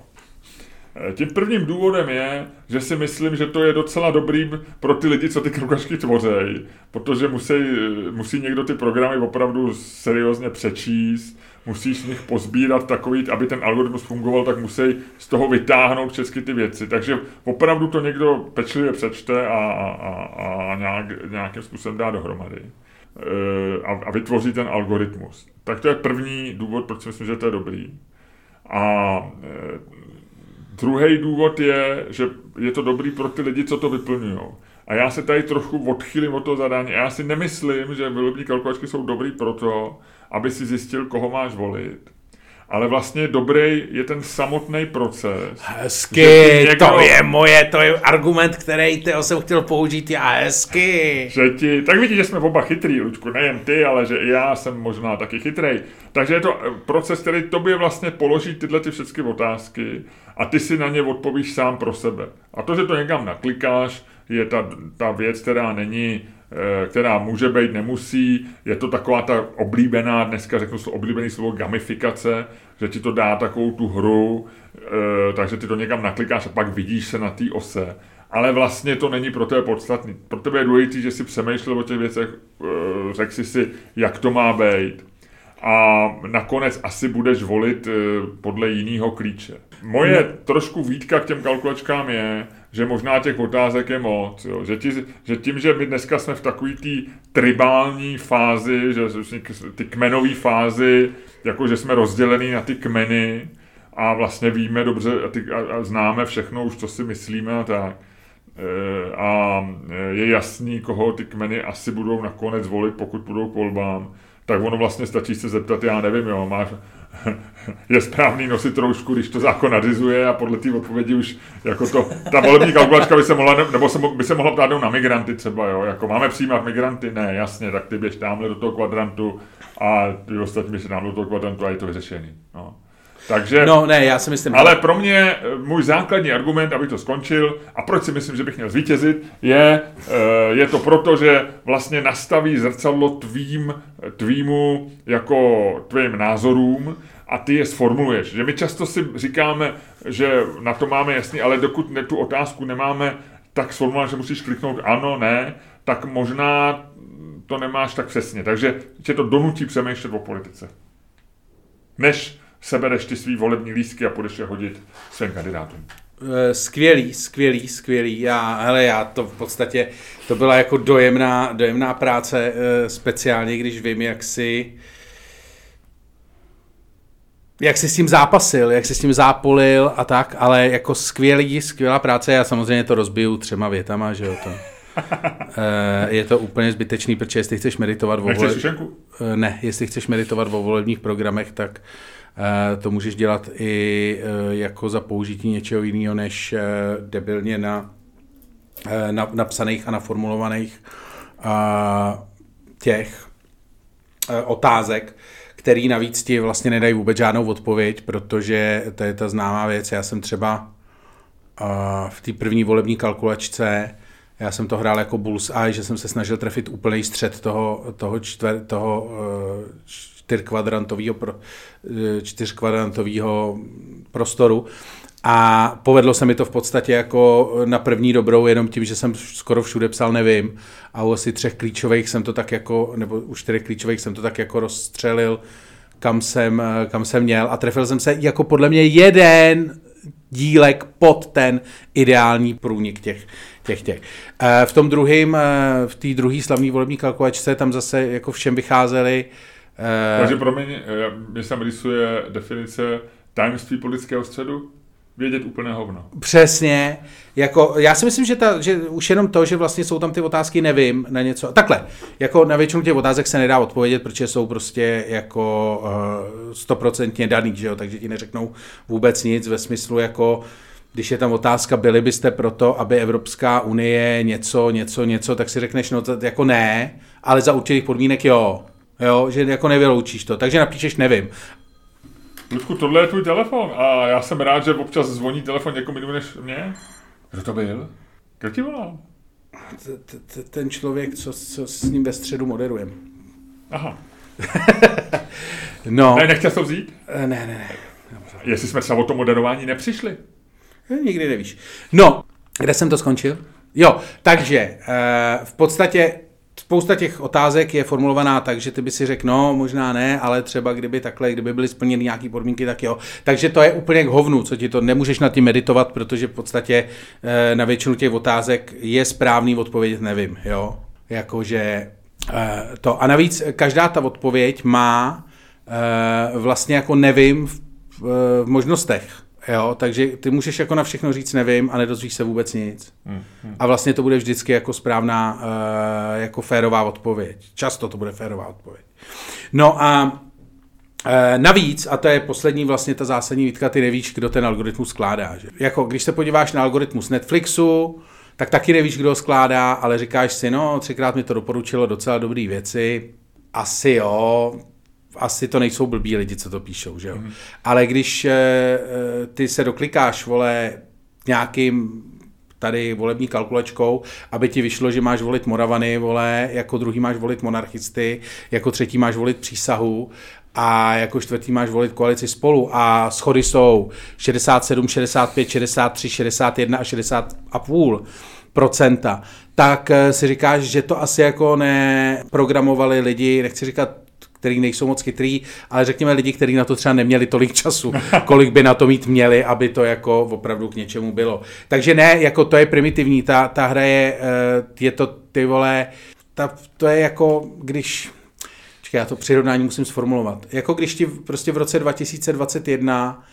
Tím prvním důvodem je, že si myslím, že to je docela dobrý pro ty lidi, co ty kalkulačky tvořejí, protože musí, musí někdo ty programy opravdu seriózně přečíst, musíš z nich pozbírat takový, aby ten algoritmus fungoval, tak musí z toho vytáhnout všechny ty věci. Takže opravdu to někdo pečlivě přečte a, a, a, nějak, nějakým způsobem dá dohromady. E, a, a vytvoří ten algoritmus. Tak to je první důvod, proč si myslím, že to je dobrý. A druhý důvod je, že je to dobrý pro ty lidi, co to vyplňují. A já se tady trochu odchýlím od toho zadání. A já si nemyslím, že volební kalkulačky jsou dobrý proto, aby si zjistil, koho máš volit. Ale vlastně dobrý je ten samotný proces. Hezky, někdo, to je moje, to je argument, který ty jsem chtěl použít já hezky. Že ti, tak vidíš, že jsme oba chytrý, Lučku, nejen ty, ale že i já jsem možná taky chytrý. Takže je to proces, který tobě vlastně položí tyhle ty všechny otázky a ty si na ně odpovíš sám pro sebe. A to, že to někam naklikáš, je ta, ta věc, která není Eh, která může být, nemusí. Je to taková ta oblíbená, dneska řeknu to oblíbený slovo gamifikace, že ti to dá takovou tu hru, eh, takže ty to někam naklikáš a pak vidíš se na té ose. Ale vlastně to není pro tebe podstatný. Pro tebe je důležité, že si přemýšlel o těch věcech, eh, řekl si si, jak to má být. A nakonec asi budeš volit podle jiného klíče. Moje trošku výtka k těm kalkulačkám je, že možná těch otázek je moc. Jo. Že, ti, že tím, že my dneska jsme v takové té tribální fázi, že ty kmenové fázi, jako že jsme rozdělení na ty kmeny a vlastně víme dobře a, ty, a, a známe všechno už, co si myslíme a tak. E, a je jasný, koho ty kmeny asi budou nakonec volit, pokud budou k volbám, tak ono vlastně stačí se zeptat, já nevím, jo, máš, je správný nosit roušku, když to zákon nařizuje a podle té odpovědi už jako to, ta volební kalkulačka by se mohla, nebo se, by se mohla ptát na migranty třeba, jo, jako máme přijímat migranty, ne, jasně, tak ty běž tamhle do toho kvadrantu a ty ostatní běž tamhle do toho kvadrantu a je to vyřešený. No. Takže, no ne, já si myslím, ale pro mě eh, můj základní argument, abych to skončil, a proč si myslím, že bych měl zvítězit, je, eh, je to proto, že vlastně nastaví zrcadlo tvým, tvýmu jako tvým názorům a ty je sformuluješ. Že my často si říkáme, že na to máme jasný, ale dokud ne, tu otázku nemáme tak sformulovat, že musíš kliknout ano, ne, tak možná to nemáš tak přesně. Takže tě to donutí přemýšlet o politice. Než sebereš ty svý volební lístky a půjdeš je hodit svým kandidátům. Eh, skvělý, skvělý, skvělý. Já, hele, já to v podstatě, to byla jako dojemná, dojemná práce, eh, speciálně když vím, jak si jak si s tím zápasil, jak si s tím zápolil a tak, ale jako skvělý, skvělá práce, já samozřejmě to rozbiju třema větama, že jo, to. Eh, je to úplně zbytečný, protože jestli chceš meditovat o vole... Ne, jestli chceš meditovat o volebních programech, tak to můžeš dělat i eh, jako za použití něčeho jiného než eh, debilně na, na, napsaných a naformulovaných těch otázek, který navíc ti vlastně nedají vůbec žádnou odpověď, protože to je ta známá věc. Já jsem třeba v té první volební kalkulačce já jsem to hrál jako bullseye, že jsem se snažil trefit úplný střed toho, toho, čtver, toho čtyřkvadrantového, pro, eh, prostoru. A povedlo se mi to v podstatě jako na první dobrou, jenom tím, že jsem skoro všude psal nevím. A u asi třech klíčových jsem to tak jako, nebo u čtyřech klíčových jsem to tak jako rozstřelil, kam jsem, eh, kam jsem měl. A trefil jsem se jako podle mě jeden dílek pod ten ideální průnik těch, těch, těch. Eh, v tom druhém, v té druhé slavné volební kalkulačce tam zase jako všem vycházeli takže promiň, mě se rysuje definice tajemství politického středu, vědět úplné hovno. Přesně. Jako, já si myslím, že, ta, že už jenom to, že vlastně jsou tam ty otázky, nevím, na něco. Takhle, jako na většinu těch otázek se nedá odpovědět, protože jsou prostě jako stoprocentně uh, daný, že jo, takže ti neřeknou vůbec nic ve smyslu jako když je tam otázka, byli byste proto, aby Evropská unie něco, něco, něco, tak si řekneš, no to jako ne, ale za určitých podmínek jo. Jo, že jako nevyloučíš to, takže napíšeš nevím. Ludku, tohle je tvůj telefon a já jsem rád, že občas zvoní telefon někomu jinému než mě. Kdo to byl? Kdo ti volal? Ten člověk, co, co s ním ve středu moderujem. Aha. no. Ne, nechtěl jsi to vzít? Ne, ne, ne. Jestli jsme třeba o to moderování nepřišli. Nikdy nevíš. No, kde jsem to skončil? Jo, takže v podstatě spousta těch otázek je formulovaná tak, že ty by si řekl, no, možná ne, ale třeba kdyby takhle, kdyby byly splněny nějaké podmínky, tak jo. Takže to je úplně k hovnu, co ti to nemůžeš na tím meditovat, protože v podstatě e, na většinu těch otázek je správný odpověď, nevím, jo. Jakože e, to. A navíc každá ta odpověď má e, vlastně jako nevím v, v možnostech. Jo, takže ty můžeš jako na všechno říct nevím a nedozvíš se vůbec nic. Hmm, hmm. A vlastně to bude vždycky jako správná, uh, jako férová odpověď. Často to bude férová odpověď. No a uh, navíc, a to je poslední vlastně ta zásadní výtka, ty nevíš, kdo ten algoritmus skládá. Že? Jako když se podíváš na algoritmus Netflixu, tak taky nevíš, kdo ho skládá, ale říkáš si, no, třikrát mi to doporučilo docela dobré věci, asi jo, asi to nejsou blbí lidi, co to píšou, že jo. Mm. Ale když e, ty se doklikáš, vole, nějakým tady volební kalkulačkou, aby ti vyšlo, že máš volit Moravany, vole, jako druhý máš volit monarchisty, jako třetí máš volit přísahu a jako čtvrtý máš volit koalici spolu a schody jsou 67, 65, 63, 61 a 60 a půl procenta, tak eh, si říkáš, že to asi jako neprogramovali lidi, nechci říkat který nejsou moc chytrý, ale řekněme lidi, kteří na to třeba neměli tolik času, kolik by na to mít měli, aby to jako opravdu k něčemu bylo. Takže ne, jako to je primitivní, ta, ta hra je, eh, je to ty vole, ta, to je jako, když, čekaj, já to přirovnání musím sformulovat, jako když ti prostě v roce 2021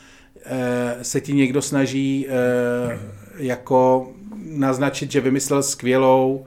eh, se ti někdo snaží eh, jako naznačit, že vymyslel skvělou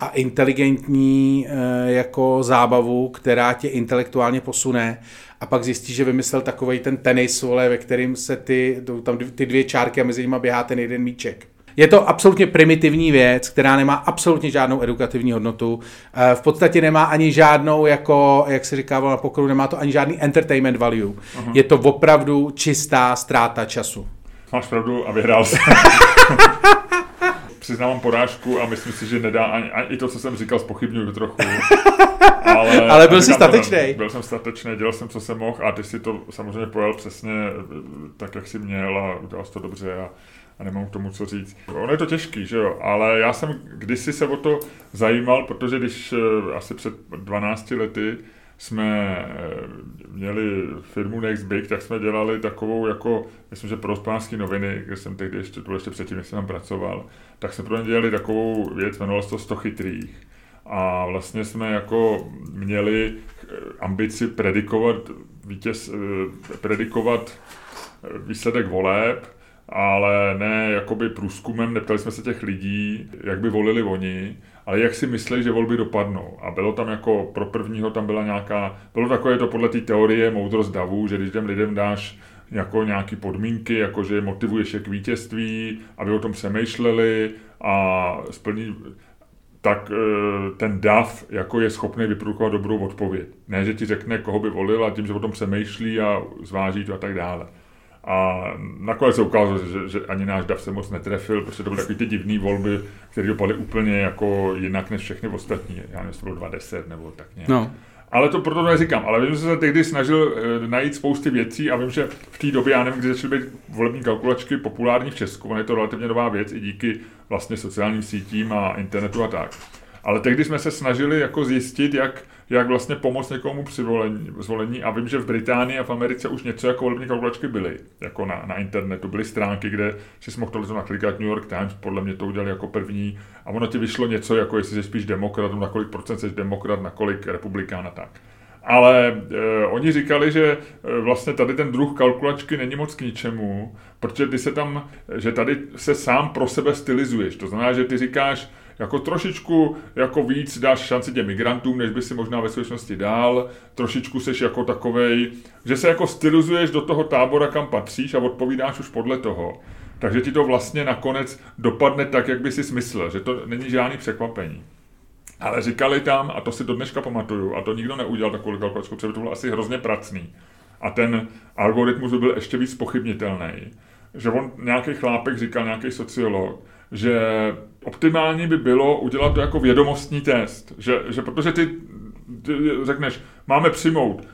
a inteligentní eh, jako zábavu, která tě intelektuálně posune a pak zjistíš, že vymyslel takový ten tenis, vole, ve kterým se ty, tam ty dvě čárky a mezi nimi běhá ten jeden míček. Je to absolutně primitivní věc, která nemá absolutně žádnou edukativní hodnotu. Eh, v podstatě nemá ani žádnou, jako, jak se říká na pokrodu, nemá to ani žádný entertainment value. Uh-huh. Je to opravdu čistá ztráta času. Máš pravdu a vyhrál jsem. přiznávám porážku a myslím si, že nedá ani, ani to, co jsem říkal, spochybnuju trochu. Ale, Ale byl jsi statečný. Byl jsem statečný, dělal jsem, co jsem mohl a ty si to samozřejmě pojel přesně tak, jak jsi měl a udělal jsi to dobře a, a nemám k tomu co říct. Ono je to těžký, že jo, ale já jsem kdysi se o to zajímal, protože když eh, asi před 12 lety jsme eh, měli firmu Next Big, tak jsme dělali takovou jako, myslím, že pro hospodářské noviny, kde jsem tehdy ještě, to ještě předtím, jsem tam pracoval, tak jsme pro ně dělali takovou věc, jmenovalo se to 100 chytrých. A vlastně jsme jako měli eh, ambici predikovat, vítěz, eh, predikovat výsledek voleb, ale ne jakoby průzkumem, neptali jsme se těch lidí, jak by volili oni, ale jak si myslí, že volby dopadnou. A bylo tam jako, pro prvního tam byla nějaká, bylo takové to podle té teorie moudrost davů, že když těm lidem dáš jako nějaký podmínky, jako že motivuješ je k vítězství, aby o tom přemýšleli a splní, tak e, ten DAF jako je schopný vyprodukovat dobrou odpověď. Ne, že ti řekne, koho by volil a tím, že o tom přemýšlí a zváží to a tak dále. A nakonec se ukázalo, že, že ani náš DAF se moc netrefil, protože to byly takové ty divné volby, které dopadly úplně jako jinak než všechny ostatní. Já nevím, to bylo 20 nebo tak nějak. No. Ale to proto neříkám. Ale vím, že jsem se tehdy snažil e, najít spousty věcí a vím, že v té době, já nevím, kdy začaly být volební kalkulačky populární v Česku, je to relativně nová věc i díky vlastně sociálním sítím a internetu a tak. Ale tehdy jsme se snažili jako zjistit, jak, jak vlastně pomoct někomu při volení, zvolení a vím, že v Británii a v Americe už něco jako volební kalkulačky byly, jako na, na internetu, byly stránky, kde si mohl to naklikat New York Times, podle mě to udělali jako první a ono ti vyšlo něco, jako jestli jsi spíš demokrat, na kolik procent jsi demokrat, na kolik republikán a tak. Ale e, oni říkali, že e, vlastně tady ten druh kalkulačky není moc k ničemu, protože ty se tam, že tady se sám pro sebe stylizuješ. To znamená, že ty říkáš, jako trošičku jako víc dáš šanci těm migrantům, než by si možná ve skutečnosti dál, trošičku seš jako takovej, že se jako stylizuješ do toho tábora, kam patříš a odpovídáš už podle toho. Takže ti to vlastně nakonec dopadne tak, jak by si smyslel, že to není žádný překvapení. Ale říkali tam, a to si do dneška pamatuju, a to nikdo neudělal takovou kalkulačku, protože to bylo asi hrozně pracný. A ten algoritmus by byl ještě víc pochybnitelný. Že on, nějaký chlápek říkal, nějaký sociolog, že optimální by bylo udělat to jako vědomostní test. Že, že protože ty, ty řekneš, máme přijmout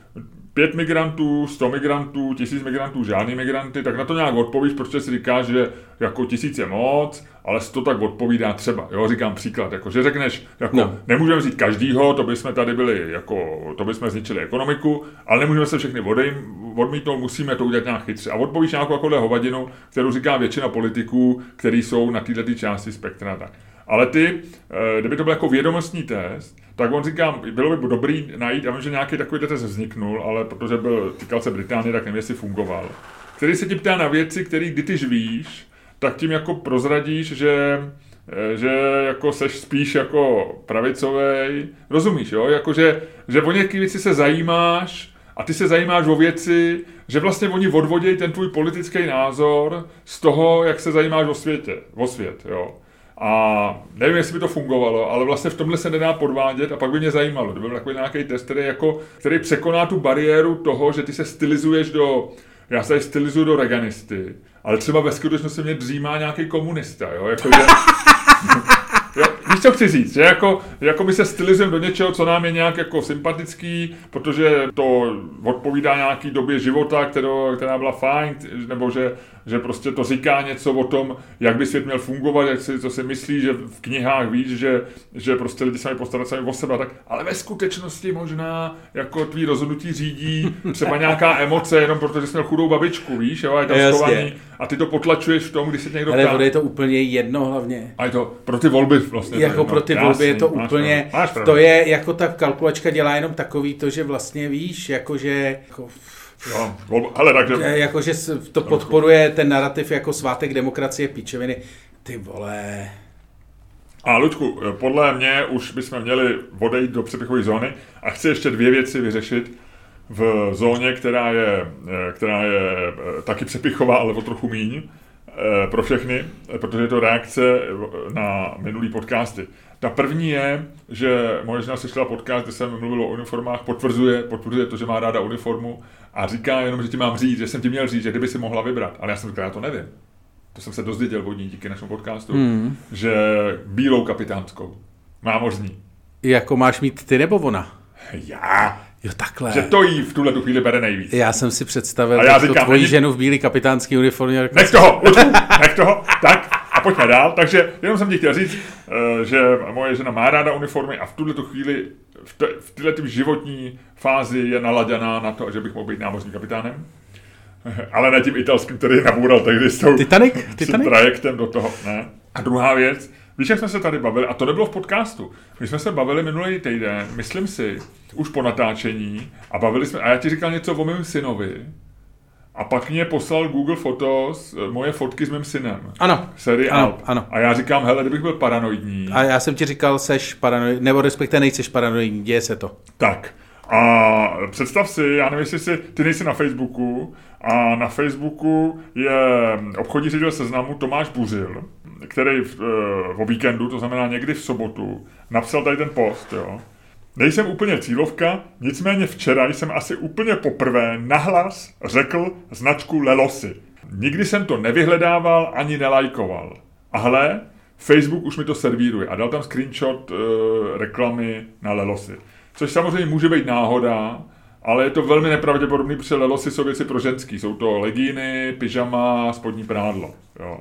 pět migrantů, sto migrantů, tisíc migrantů, žádný migranty, tak na to nějak odpovíš, protože si říkáš, že jako tisíc je moc, ale sto tak odpovídá třeba. Jo, říkám příklad, jako, že řekneš, jako, no. nemůžeme vzít každýho, to bychom tady byli, jako, to bychom zničili ekonomiku, ale nemůžeme se všechny odejm, odmítnout, musíme to udělat nějak chytře. A odpovíš nějakou jako hovadinu, kterou říká většina politiků, kteří jsou na této části spektra. Tak. Ale ty, eh, kdyby to byl jako vědomostní test, tak on říká, bylo by dobrý najít, já vím, že nějaký takový test vzniknul, ale protože byl, týkal se Británie, tak nevím, jestli fungoval. Který se ti ptá na věci, které kdy ty víš, tak tím jako prozradíš, že eh, že jako seš spíš jako pravicovej, rozumíš, jo? Jako, že, že o nějaké věci se zajímáš a ty se zajímáš o věci, že vlastně oni odvodějí ten tvůj politický názor z toho, jak se zajímáš o světě, o svět, jo? A nevím, jestli by to fungovalo, ale vlastně v tomhle se nedá podvádět a pak by mě zajímalo, kdyby byl takový nějaký test, který, jako, který překoná tu bariéru toho, že ty se stylizuješ do, já se stylizuju do reganisty, ale třeba ve skutečnosti mě dřímá nějaký komunista, jo, jako že, víš, co chci říct, že jako, jako my se stylizujeme do něčeho, co nám je nějak jako sympatický, protože to odpovídá nějaký době života, kterou, která byla fajn, nebo že že prostě to říká něco o tom, jak by svět měl fungovat, jak si, co si myslí, že v knihách víš, že, že prostě lidi se mají postarat sami o sebe, tak, ale ve skutečnosti možná jako tvý rozhodnutí řídí třeba nějaká emoce, jenom protože jsi měl chudou babičku, víš, jo, a je tam schovaný, a ty to potlačuješ v tom, když se někdo ptá. Ale je to úplně jedno hlavně. A je to pro ty volby vlastně. Jako pro ty volby Jasný, je to úplně, máš to je jako ta kalkulačka dělá jenom takový to, že vlastně víš, jakože jako Jo, ale takže... Jakože to podporuje ten narrativ jako svátek demokracie píčeviny. Ty vole... A Ludku, podle mě už bychom měli odejít do přepichové zóny a chci ještě dvě věci vyřešit v zóně, která je, která je eh, taky přepichová, ale o trochu míň eh, pro všechny, protože je to reakce na minulý podcasty. Ta první je, že moje žena slyšela podcast, kde jsem mluvil o uniformách, potvrzuje, potvrzuje to, že má ráda uniformu a říká jenom, že ti mám říct, že jsem ti měl říct, že kdyby si mohla vybrat. Ale já jsem říkal, já to nevím. To jsem se dozvěděl od ní díky našemu podcastu, hmm. že bílou kapitánskou, námořní. Jako máš mít ty nebo ona? Já. Jo, takhle. Že to jí v tuhle tu chvíli bere nejvíc. Já jsem si představil a já říkám, tvoji není... ženu v bílé kapitánské uniformě. Nech toho, nech toho, tak pojďme dál. Takže jenom jsem ti chtěl říct, eh, že moje žena má ráda uniformy a v tuhle tu chvíli v, te, v této životní fázi je naladěná na to, že bych mohl být námořním kapitánem. Ale ne tím italským, který nabůral tehdy s, tou, Titanic? s tím trajektem do toho. Ne. A druhá věc, víš, jak jsme se tady bavili, a to nebylo v podcastu, my jsme se bavili minulý týden, myslím si, už po natáčení, a bavili jsme, a já ti říkal něco o mém synovi, a pak mě poslal Google Fotos eh, moje fotky s mým synem. Ano. Série ano, Alp. ano. A já říkám, hele, kdybych byl paranoidní. A já jsem ti říkal, seš paranoidní, nebo respektive nejseš paranoidní, děje se to. Tak. A představ si, já nevím, jestli si, ty nejsi na Facebooku, a na Facebooku je obchodní ředitel seznamu Tomáš Buzil, který v, v, eh, víkendu, to znamená někdy v sobotu, napsal tady ten post, jo. Nejsem úplně cílovka, nicméně včera jsem asi úplně poprvé nahlas řekl značku Lelosy. Nikdy jsem to nevyhledával ani nelajkoval. A hle, Facebook už mi to servíruje a dal tam screenshot uh, reklamy na Lelosy. což samozřejmě může být náhoda, ale je to velmi nepravděpodobný, protože Lelosy jsou věci pro ženský. Jsou to legíny, pyžama, spodní prádlo. Jo.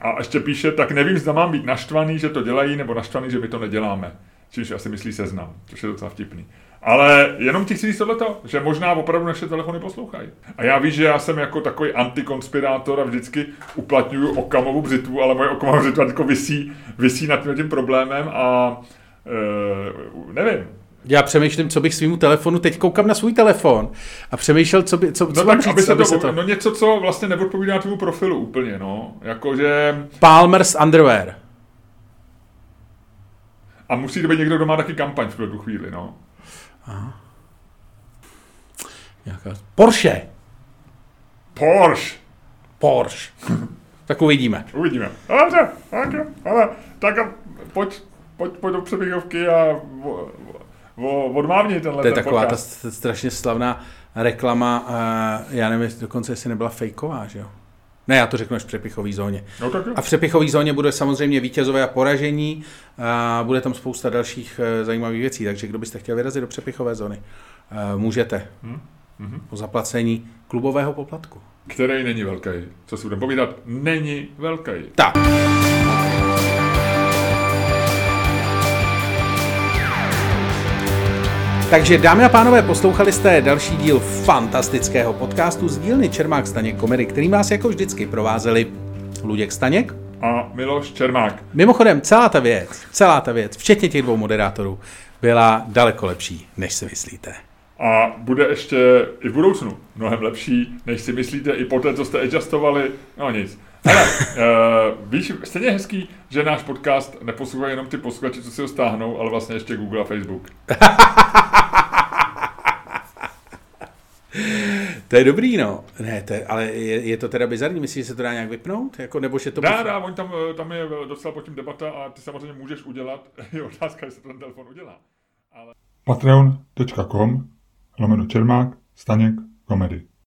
A ještě píše, tak nevím, zda mám být naštvaný, že to dělají, nebo naštvaný, že my to neděláme. Čímž asi myslí seznam, což je docela vtipný. Ale jenom ti chci říct tohleto, že možná opravdu naše telefony poslouchají. A já víš, že já jsem jako takový antikonspirátor a vždycky uplatňuju okamovou břitvu, ale moje okamová břitva jako visí, visí nad tím, tím problémem a e, nevím, já přemýšlím, co bych svýmu telefonu, teď koukám na svůj telefon a přemýšlel, co, by, co, no co tak, říct, aby se, aby to, se to... No něco, co vlastně neodpovídá tvému profilu úplně, no. Jakože... Palmer's Underwear. A musí to být někdo, kdo má taky kampaň v tu chvíli, no. Aha. Nějaká... Porsche. Porsche. Porsche. tak uvidíme. Uvidíme. Dobře, tak jo, ale tak a pojď, pojď, pojď do přeběhovky a o, o, odmávni tenhle To je ten taková ta podcast. st- strašně slavná reklama, uh, já nevím, dokonce jestli nebyla fejková, že jo? Ne, já to řeknu až v přepichové zóně. No tak. A v přepichové zóně bude samozřejmě vítězové a poražení a bude tam spousta dalších uh, zajímavých věcí, takže kdo byste chtěl vyrazit do přepichové zóny, uh, můžete Hm? Mhm. po zaplacení klubového poplatku. Který není velký. Co si budeme povídat, není velký. Tak. Takže dámy a pánové, poslouchali jste další díl fantastického podcastu z dílny Čermák Staněk Komedy, který vás jako vždycky provázeli Luděk Staněk. A Miloš Čermák. Mimochodem, celá ta věc, celá ta věc, včetně těch dvou moderátorů, byla daleko lepší, než si myslíte. A bude ještě i v budoucnu mnohem lepší, než si myslíte i po té, co jste adjustovali. No nic. Ale uh, víš, stejně hezký, že náš podcast neposlouchají jenom ty posluchači, co si ho stáhnou, ale vlastně ještě Google a Facebook. To je dobrý, no. Ne, to je, ale je, je, to teda bizarní, myslíš, že se to dá nějak vypnout? Jako, nebo že to... Dá, dá, oni tam, eh, tam je docela pod tím debata a ty samozřejmě můžeš udělat. Je otázka, jestli to ten telefon udělá. Patreon.com lomeno Čermák, Staněk, komedy.